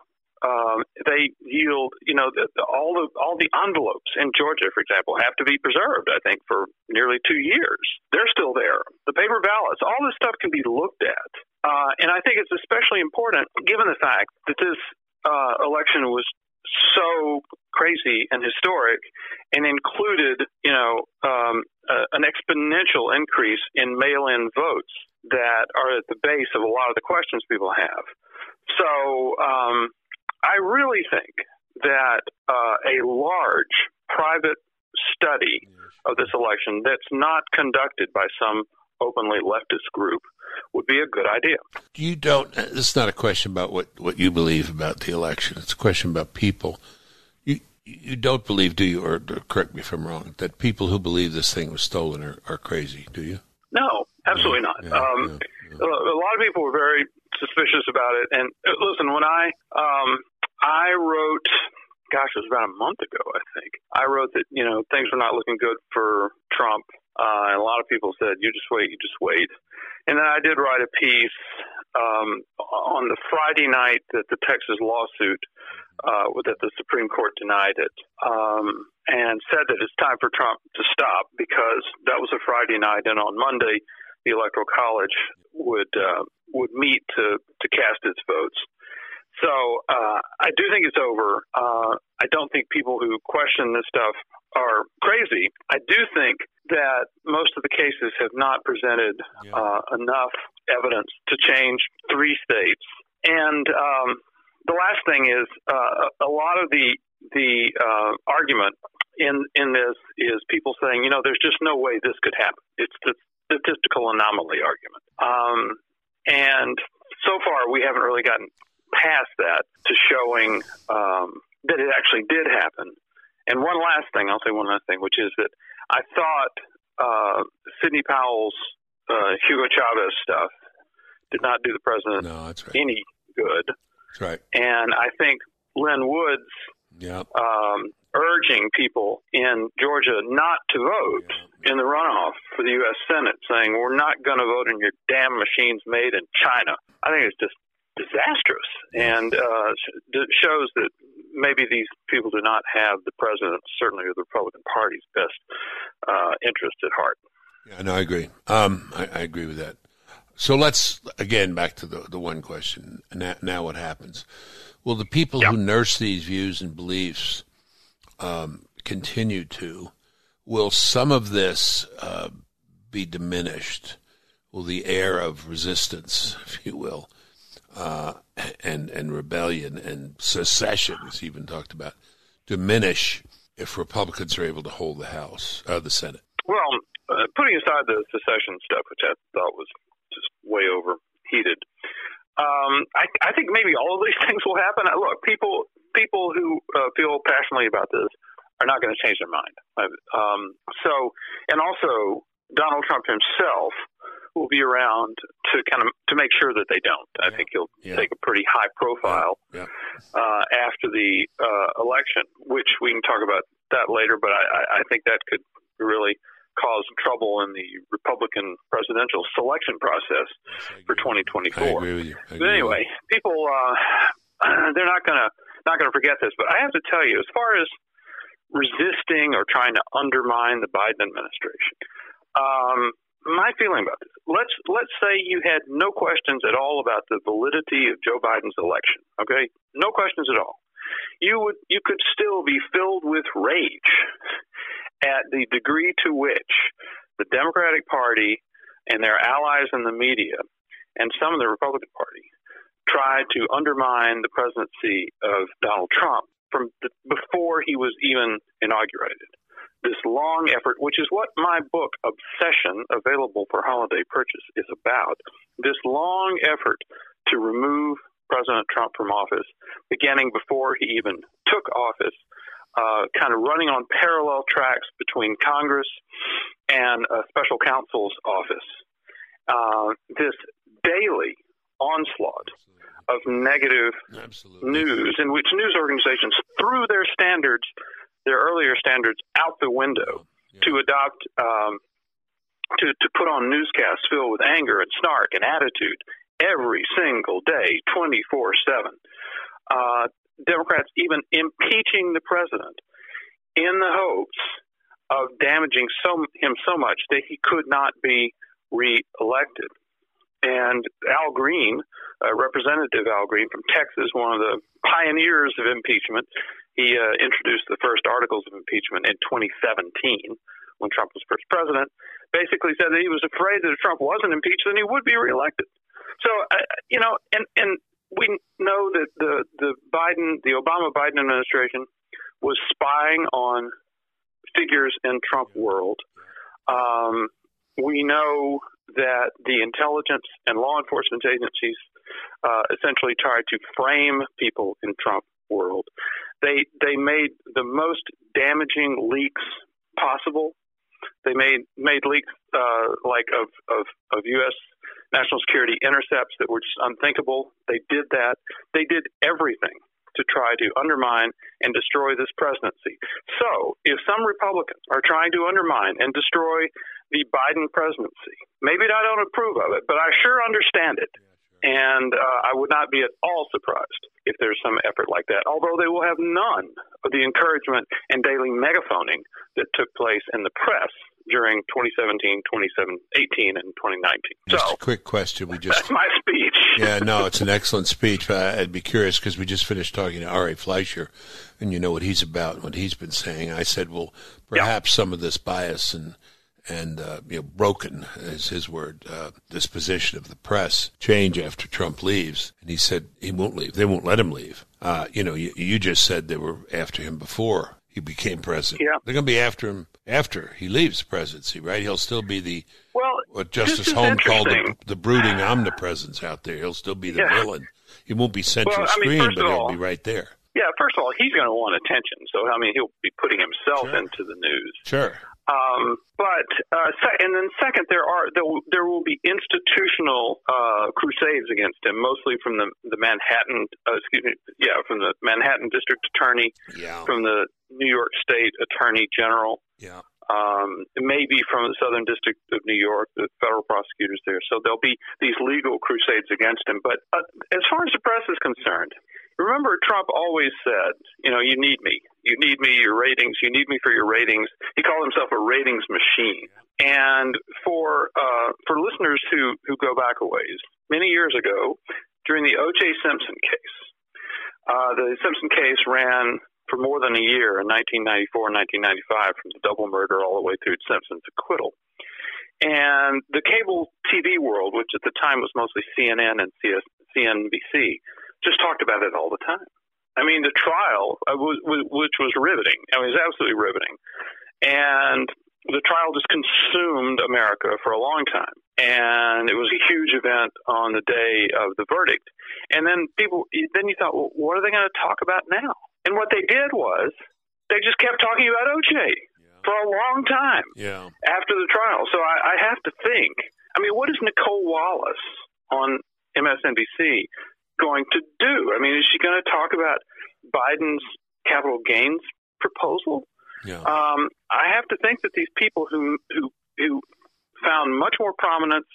um, they yield, you know, the, the, all the all the envelopes in Georgia, for example, have to be preserved. I think for nearly two years, they're still there. The paper ballots, all this stuff can be looked at, uh, and I think it's especially important given the fact that this uh, election was so crazy and historic, and included, you know, um, uh, an exponential increase in mail-in votes that are at the base of a lot of the questions people have. So um, I really think that uh, a large private study of this election that's not conducted by some openly leftist group would be a good idea. You don't. This is not a question about what, what you believe about the election. It's a question about people. You you don't believe, do you? Or, or correct me if I'm wrong. That people who believe this thing was stolen are, are crazy. Do you? No, absolutely not. Yeah, um, yeah, yeah. A lot of people were very suspicious about it. And uh, listen, when I um, I wrote, gosh, it was about a month ago, I think. I wrote that you know things were not looking good for Trump, uh, and a lot of people said, "You just wait, you just wait." And then I did write a piece um, on the Friday night that the Texas lawsuit uh, that the Supreme Court denied it, um, and said that it's time for Trump to stop because that was a Friday night, and on Monday the Electoral College would uh, would meet to to cast its votes. So uh, I do think it's over. Uh, I don't think people who question this stuff are crazy. I do think that most of the cases have not presented yeah. uh, enough evidence to change three states. And um, the last thing is uh, a lot of the the uh, argument in in this is people saying, you know, there's just no way this could happen. It's the statistical anomaly argument. Um, and so far, we haven't really gotten past that to showing um, that it actually did happen. And one last thing, I'll say one last thing, which is that I thought uh, Sidney Powell's uh, Hugo Chavez stuff did not do the president no, right. any good. That's right. And I think Lin Wood's yep. um, urging people in Georgia not to vote in the runoff for the U.S. Senate, saying we're not going to vote in your damn machines made in China. I think it's just disastrous and uh, shows that maybe these people do not have the president, certainly the Republican Party's best uh, interest at heart. Yeah, no, I agree. Um, I, I, agree with that. So let's again back to the the one question. Now, now what happens? Will the people who nurse these views and beliefs um, continue to? Will some of this uh, be diminished? Will the air of resistance, if you will, uh, and and rebellion and secession, as he even talked about, diminish if Republicans are able to hold the House, uh, the Senate? Well, uh, putting aside the secession stuff, which I thought was just way overheated, um, I, I think maybe all of these things will happen. Look, people people who uh, feel passionately about this are not going to change their mind. Um, so, and also Donald Trump himself will be around to kind of to make sure that they don't. I think he'll yeah. take a pretty high profile yeah. uh, after the uh, election, which we can talk about that later. But I, I think that could really cause trouble in the Republican presidential selection process yes, for 2024. I agree with you. But anyway, people uh, they're not gonna not gonna forget this. But I have to tell you, as far as resisting or trying to undermine the Biden administration. Um, my feeling about this. Let's let's say you had no questions at all about the validity of Joe Biden's election. Okay, no questions at all. You would you could still be filled with rage at the degree to which the Democratic Party and their allies in the media and some of the Republican Party tried to undermine the presidency of Donald Trump from the, before he was even inaugurated. This long effort, which is what my book Obsession, available for holiday purchase, is about. This long effort to remove President Trump from office, beginning before he even took office, uh, kind of running on parallel tracks between Congress and a special counsel's office. Uh, this daily onslaught of negative Absolutely. news in which news organizations threw their standards, their earlier standards, out the window to adopt, um, to, to put on newscasts filled with anger and snark and attitude every single day, 24 7. Uh, Democrats even impeaching the president in the hopes of damaging so, him so much that he could not be reelected. And Al Green, uh, Representative Al Green from Texas, one of the pioneers of impeachment, he uh, introduced the first articles of impeachment in 2017 when Trump was first president. Basically, said that he was afraid that if Trump wasn't impeached, then he would be reelected. So, uh, you know, and and we know that the the Biden, the Obama Biden administration was spying on figures in Trump world. Um, we know that the intelligence and law enforcement agencies uh, essentially tried to frame people in Trump world. They they made the most damaging leaks possible. They made made leaks uh, like of, of of U.S. national security intercepts that were just unthinkable. They did that. They did everything to try to undermine and destroy this presidency. So, if some Republicans are trying to undermine and destroy the Biden presidency, maybe I don't approve of it, but I sure understand it. And uh, I would not be at all surprised if there's some effort like that, although they will have none of the encouragement and daily megaphoning that took place in the press during 2017, 2018, and 2019. Just so, a quick question. We just that's my speech. yeah, no, it's an excellent speech. But I'd be curious because we just finished talking to Ari Fleischer, and you know what he's about, and what he's been saying. I said, well, perhaps some of this bias and and uh, you know, broken is his word uh, disposition of the press change after Trump leaves. And he said he won't leave. They won't let him leave. Uh, you know, you, you just said they were after him before he became president. Yeah. They're going to be after him after he leaves the presidency, right? He'll still be the Well, what Justice Holmes called the, the brooding omnipresence out there. He'll still be the Yeah. villain. He won't be central Well, I mean, screen, but he'll all- be right there. Yeah, first of all, he's going to want attention. So, I mean, he'll be putting himself Sure. into the news. Sure. Um, but uh, and then second, there are there will, there will be institutional uh, crusades against him, mostly from the the Manhattan, uh, excuse me, yeah, from the Manhattan District Attorney, Yeah. from the New York State Attorney General, Yeah. um, maybe from the Southern District of New York, the federal prosecutors there. So there'll be these legal crusades against him. But uh, as far as the press is concerned, remember Trump always said, you know, you need me. You need me, your ratings. You need me for your ratings. He called himself a ratings machine. And for uh, for listeners who, who go back a ways, many years ago, during the O.J. Simpson case, uh, the Simpson case ran for more than a year in 1994 and 1995 from the double murder all the way through Simpson's acquittal. And the cable TV world, which at the time was mostly CNN and CS, CNBC, just talked about it all the time. I mean, the trial, uh, was, was, which was riveting, I mean, it was absolutely riveting. And the trial just consumed America for a long time. And it was a huge event on the day of the verdict. And then people, then you thought, well, what are they going to talk about now? And what they did was they just kept talking about OJ for a long time Yeah. after the trial. So I, I have to think. I mean, what is Nicolle Wallace on MSNBC going to do? I mean, is she going to talk about Biden's capital gains proposal? Yeah. Um, I have to think that these people who who who found much more prominence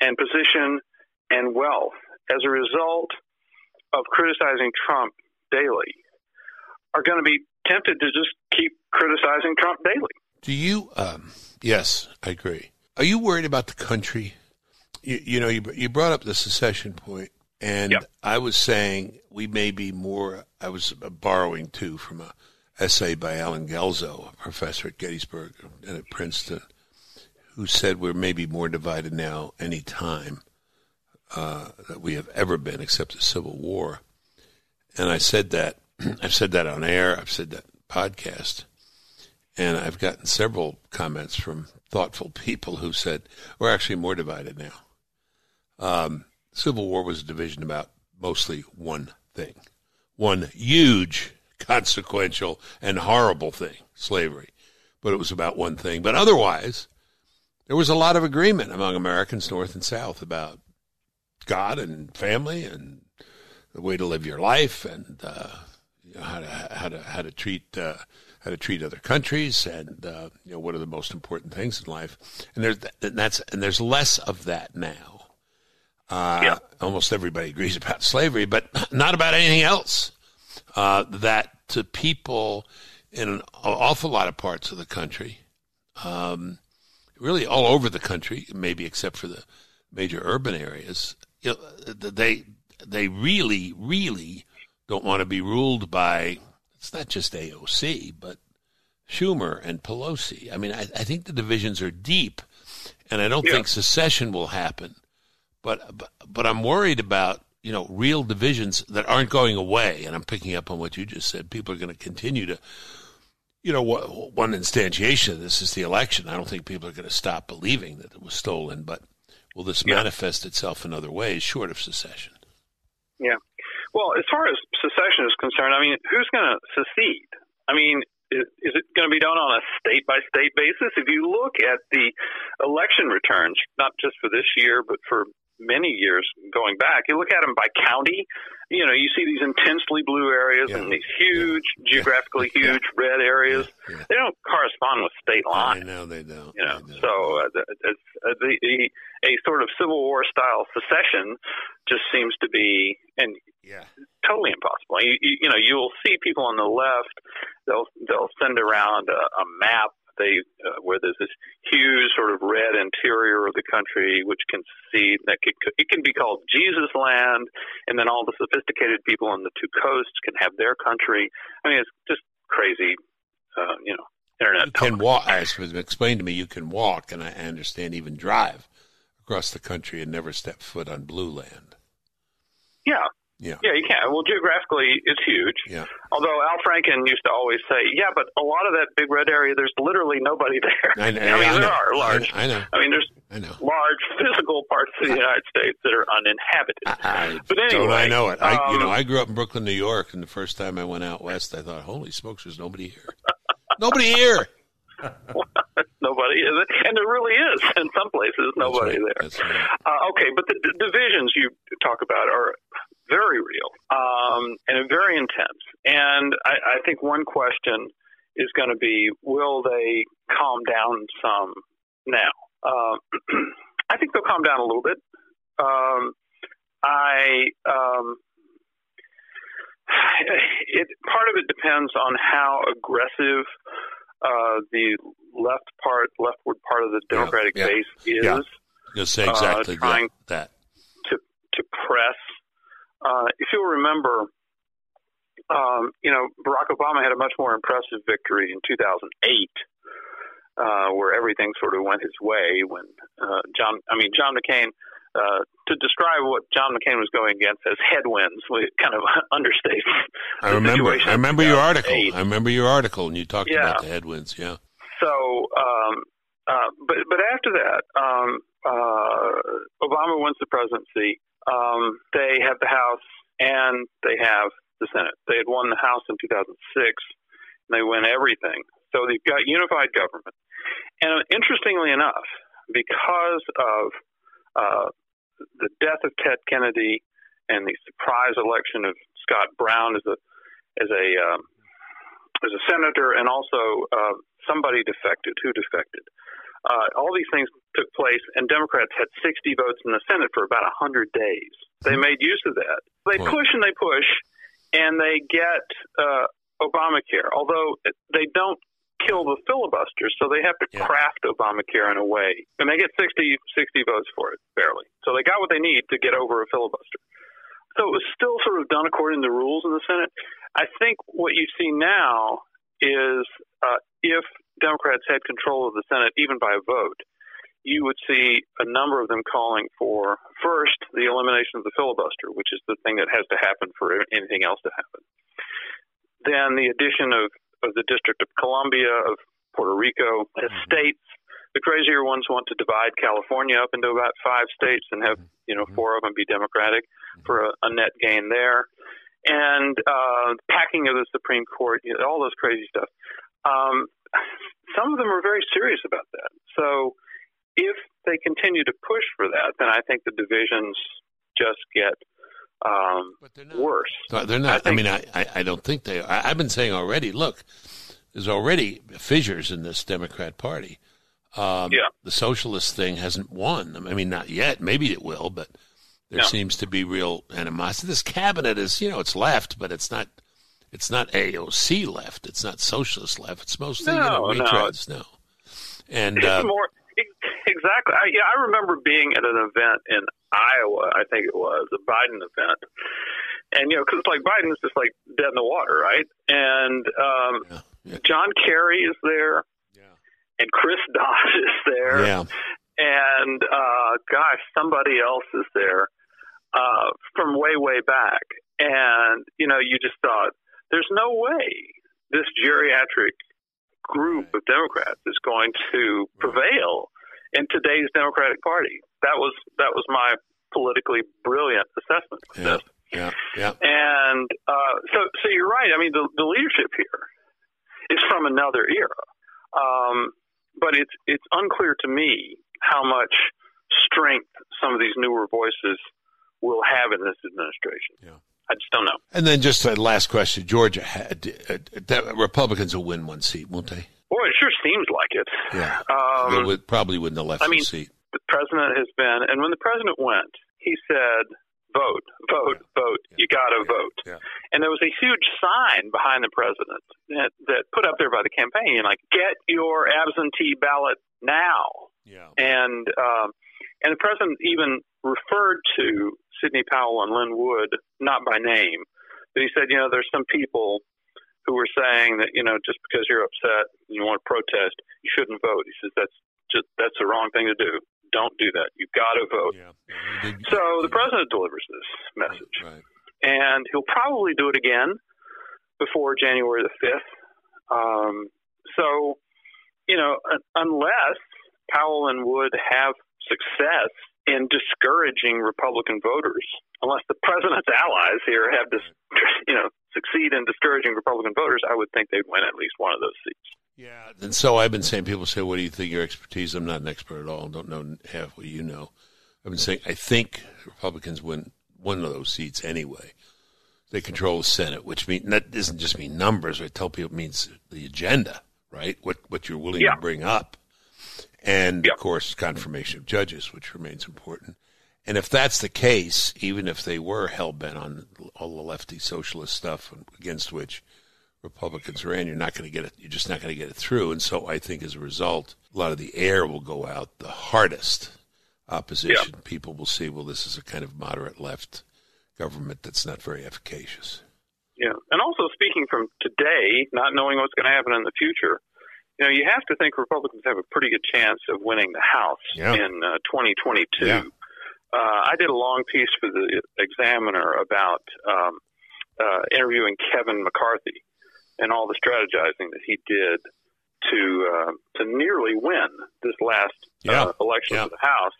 and position and wealth as a result of criticizing Trump daily are going to be tempted to just keep criticizing Trump daily. Do you? Um, yes, I agree. Are you worried about the country? You, you know, you, you brought up the secession point, and Yep. I was saying we may be more. I was borrowing too from a essay by Allen Guelzo, a professor at Gettysburg and at Princeton, who said we're maybe more divided now any time uh, that we have ever been, except the Civil War. And I said that. I've said that on air. I've said that podcast. And I've gotten several comments from thoughtful people who said we're actually more divided now. Um, Civil War was a division about mostly one thing, one huge, consequential, and horrible thing, slavery. But it was about one thing. But otherwise, there was a lot of agreement among Americans, North and South, about God and family and the way to live your life and uh, how to how to how to treat uh, how to treat other countries and uh, you know what are the most important things in life. And there's and that's and there's less of that now. Uh, yeah. Almost everybody agrees about slavery, but not about anything else. Uh, that to people in an awful lot of parts of the country, um, really all over the country, maybe except for the major urban areas, you know, they they really, really don't want to be ruled by. It's not just AOC, but Schumer and Pelosi. I mean, I, I think the divisions are deep, and I don't yeah. think secession will happen. But, but but I'm worried about you know real divisions that aren't going away. And I'm picking up on what you just said. People are going to continue to. You know, one instantiation of this is the election. I don't think people are going to stop believing that it was stolen, but will this yeah. manifest itself in other ways short of secession? Yeah. Well, as far as secession is concerned, I mean, who's going to secede? I mean, is, it going to be done on a state by state basis? If you look at the election returns, not just for this year, but for many years going back. You look at them by county, you know, you see these intensely blue areas yeah. and these huge, yeah. geographically yeah. huge red areas. They don't correspond with state lines. I know they don't. You know, don't. so uh, it's, uh, the, the, a sort of Civil War style secession just seems to be and yeah. totally impossible. You, you, you know, you'll see people on the left. They'll they'll send around a, a map they uh, where there's this huge sort of red interior of the country which can see that could, it can be called Jesus land, and then all the sophisticated people on the two coasts can have their country. I mean, it's just crazy, uh, you know. Internet you can walk. As was explained to me, you can walk, and I understand even drive across the country and never step foot on blue land. Yeah, yeah. Yeah, you can't. Well, geographically, it's huge. Yeah. Although Al Franken used to always say, yeah, but a lot of that big red area, there's literally nobody there. I, know, I mean, I there are large. I, know. I mean, there's I know. large physical parts of the United States that are uninhabited. I, but anyway, I know it. I, um, you know, I grew up in Brooklyn, New York, and the first time I went out west, I thought, holy smokes, there's nobody here. nobody here. nobody is, and there really is in some places nobody right. there. Right. Uh, okay, but the d- divisions you talk about are very real um, and very intense. And I, I think one question is going to be, will they calm down some now? Uh, I think they'll calm down a little bit. Um, I um, it part of it depends on how aggressive uh, the left part, leftward part of the Democratic yeah, yeah, base is. Yeah. Say exactly uh, trying that. To to press uh, if you'll remember, um, you know, Barack Obama had a much more impressive victory in 2008, uh, where everything sort of went his way. When uh, John, I mean, John McCain. Uh, to describe what John McCain was going against as headwinds, we kind of understates. I remember. I remember your article. I remember your article, and you talked yeah. about the headwinds. Yeah. So, um, uh, but but after that, um, uh, Obama wins the presidency um, they have the House and they have the Senate. They had won the House in 2006, and they win everything. So they've got unified government. And interestingly enough, because of uh, the death of Ted Kennedy and the surprise election of Scott Brown as a as a um, as a senator, and also uh, somebody defected. Who defected? Uh, all these things took place, and Democrats had 60 votes in the Senate for about 100 days. They made use of that. They push and they push, and they get uh, Obamacare, although they don't kill the filibuster, so they have to yeah. craft Obamacare in a way. And they get 60, 60 votes for it, barely. So they got what they need to get over a filibuster. So it was still sort of done according to the rules in the Senate. I think what you see now is uh, if Democrats had control of the Senate, even by a vote, you would see a number of them calling for first the elimination of the filibuster, which is the thing that has to happen for anything else to happen. Then the addition of, of the District of Columbia, of Puerto Rico as mm-hmm. states. The crazier ones want to divide California up into about five states and have you know four of them be Democratic for a, a net gain there, and uh, packing of the Supreme Court, you know, all those crazy stuff. Um, some of them are very serious about that. So if they continue to push for that, then I think the divisions just get um, they're worse. they're not. I, think, I mean, I, I don't think they are. I, have been saying already. Look, there's already fissures in this Democrat Party. Um, yeah. The socialist thing hasn't won. I mean, not yet. Maybe it will, but there no. seems to be real animosity. This cabinet is, you know, it's left, but it's not. It's not AOC left. It's not socialist left. It's mostly no, you know, retreads. No. no. And it's uh, more exactly. I, yeah, I remember being at an event in Iowa. I think it was a Biden event, and you know, because it's like Biden's just like dead in the water, right? And um, yeah. Yeah. John Kerry is there, yeah. and Chris Dodd is there, yeah. and uh, gosh, somebody else is there uh, from way way back, and you know, you just thought there's no way this geriatric group of Democrats is going to prevail in today's Democratic Party. That was that was my politically brilliant assessment of yeah, this. Yeah, yeah. And uh, so, so you're right. I mean, the, the leadership here is from another era. Um, but it's it's unclear to me how much strength some of these newer voices will have in this administration. Yeah. I just don't know. And then just a last question: Georgia, had, uh, Republicans will win one seat, won't they? Well, it sure seems like it. Yeah, um, would probably win the left I mean, seat. The president has been, and when the president went, he said, vote, vote, yeah. vote. Yeah. You got to yeah. vote. And there was a huge sign behind the president that, that put up there by the campaign, like, get your absentee ballot now. Yeah. And, um, and the president even referred to Sidney Powell and Lin Wood, not by name, but he said, you know, there's some people who were saying that, you know, just because you're upset and you want to protest, you shouldn't vote. He says that's just that's the wrong thing to do don't do that. You've got to vote. Yeah. So the president delivers this message. Right. And he'll probably do it again before January the 5th. Um, so, you know, unless Powell and Wood have success in discouraging Republican voters, unless the president's allies here have, this, you know, succeed in discouraging Republican voters, I would think they'd win at least one of those seats. Yeah, and so I've been saying, people say, "What do you think your expertise?" I'm not an expert at all. Don't know half what you know. I've been saying I think Republicans win one of those seats anyway. They control the Senate, which means that doesn't just mean numbers. I tell people it means the agenda, right? What what you're willing yeah. to bring up, and yeah. of course confirmation of judges, which remains important. And if that's the case, even if they were hell bent on all the lefty socialist stuff against which Republicans ran, you're not going to get it. You're just not going to get it through. And so I think as a result, a lot of the air will go out. The hardest opposition, yeah. people will see. Well, this is a kind of moderate left government that's not very efficacious. Yeah, and also speaking from today, not knowing what's going to happen in the future, you know, you have to think Republicans have a pretty good chance of winning the House yeah. in uh, 2022. Yeah. Uh, I did a long piece for the Examiner about um, uh, interviewing Kevin McCarthy, and all the strategizing that he did to uh, to nearly win this last yeah. uh, election yeah. for the House.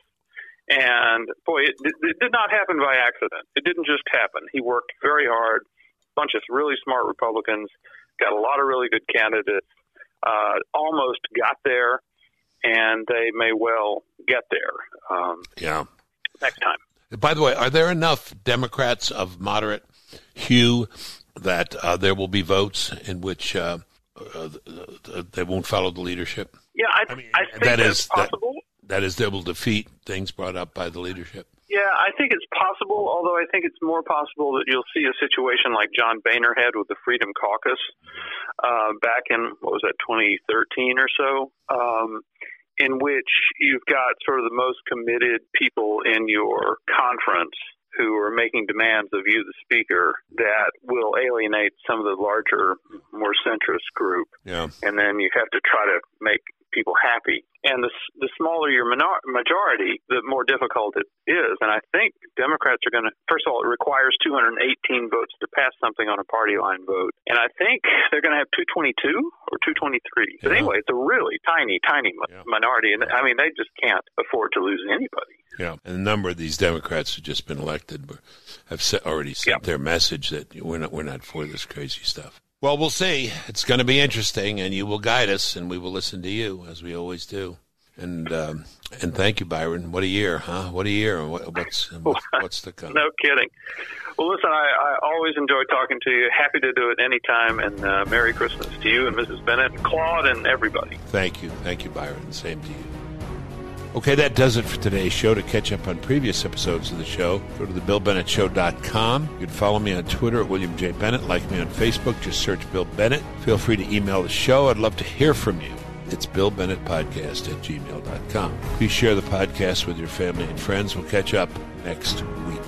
And boy, it, it did not happen by accident. It didn't just happen. He worked very hard. A bunch of really smart Republicans got a lot of really good candidates. Uh, almost got there, and they may well get there. Um, yeah. Next time. By the way, are there enough Democrats of moderate hue that uh, there will be votes in which uh, uh, they won't follow the leadership? Yeah, I, I, mean, I think that that's is, possible. That, that is, they will defeat things brought up by the leadership. Yeah, I think it's possible, although I think it's more possible that you'll see a situation like John Boehner had with the Freedom Caucus uh, back in, what was that, 2013 or so, um, in which you've got sort of the most committed people in your conference who are making demands of you, the speaker, that will alienate some of the larger, more centrist group. Yeah. And then you have to try to make people happy. And the the smaller your minor- majority, the more difficult it is. And I think Democrats are going to. First of all, it requires 218 votes to pass something on a party line vote, and I think they're going to have 222 or 223. Yeah. But anyway, it's a really tiny, tiny yeah. minority, and I mean they just can't afford to lose anybody. Yeah, and a number of these Democrats who just been elected have already sent their message that we're not we're not for this crazy stuff. Well, we'll see. It's going to be interesting, and you will guide us, and we will listen to you as we always do. And um, and thank you, Byron. What a year, huh? What a year. What, what's what's, the come? no kidding. Well, listen, I, I always enjoy talking to you. Happy to do it anytime. And uh, Merry Christmas to you and Mrs. Bennett, and Claude, and everybody. Thank you, thank you, Byron. Same to you. Okay, that does it for today's show. To catch up on previous episodes of the show, go to thebillbennettshow.com. You can follow me on Twitter at William J. Bennett. Like me on Facebook. Just search Bill Bennett. Feel free to email the show. I'd love to hear from you. It's Bill Bennett Podcast at gmail.com. Please share the podcast with your family and friends. We'll catch up next week.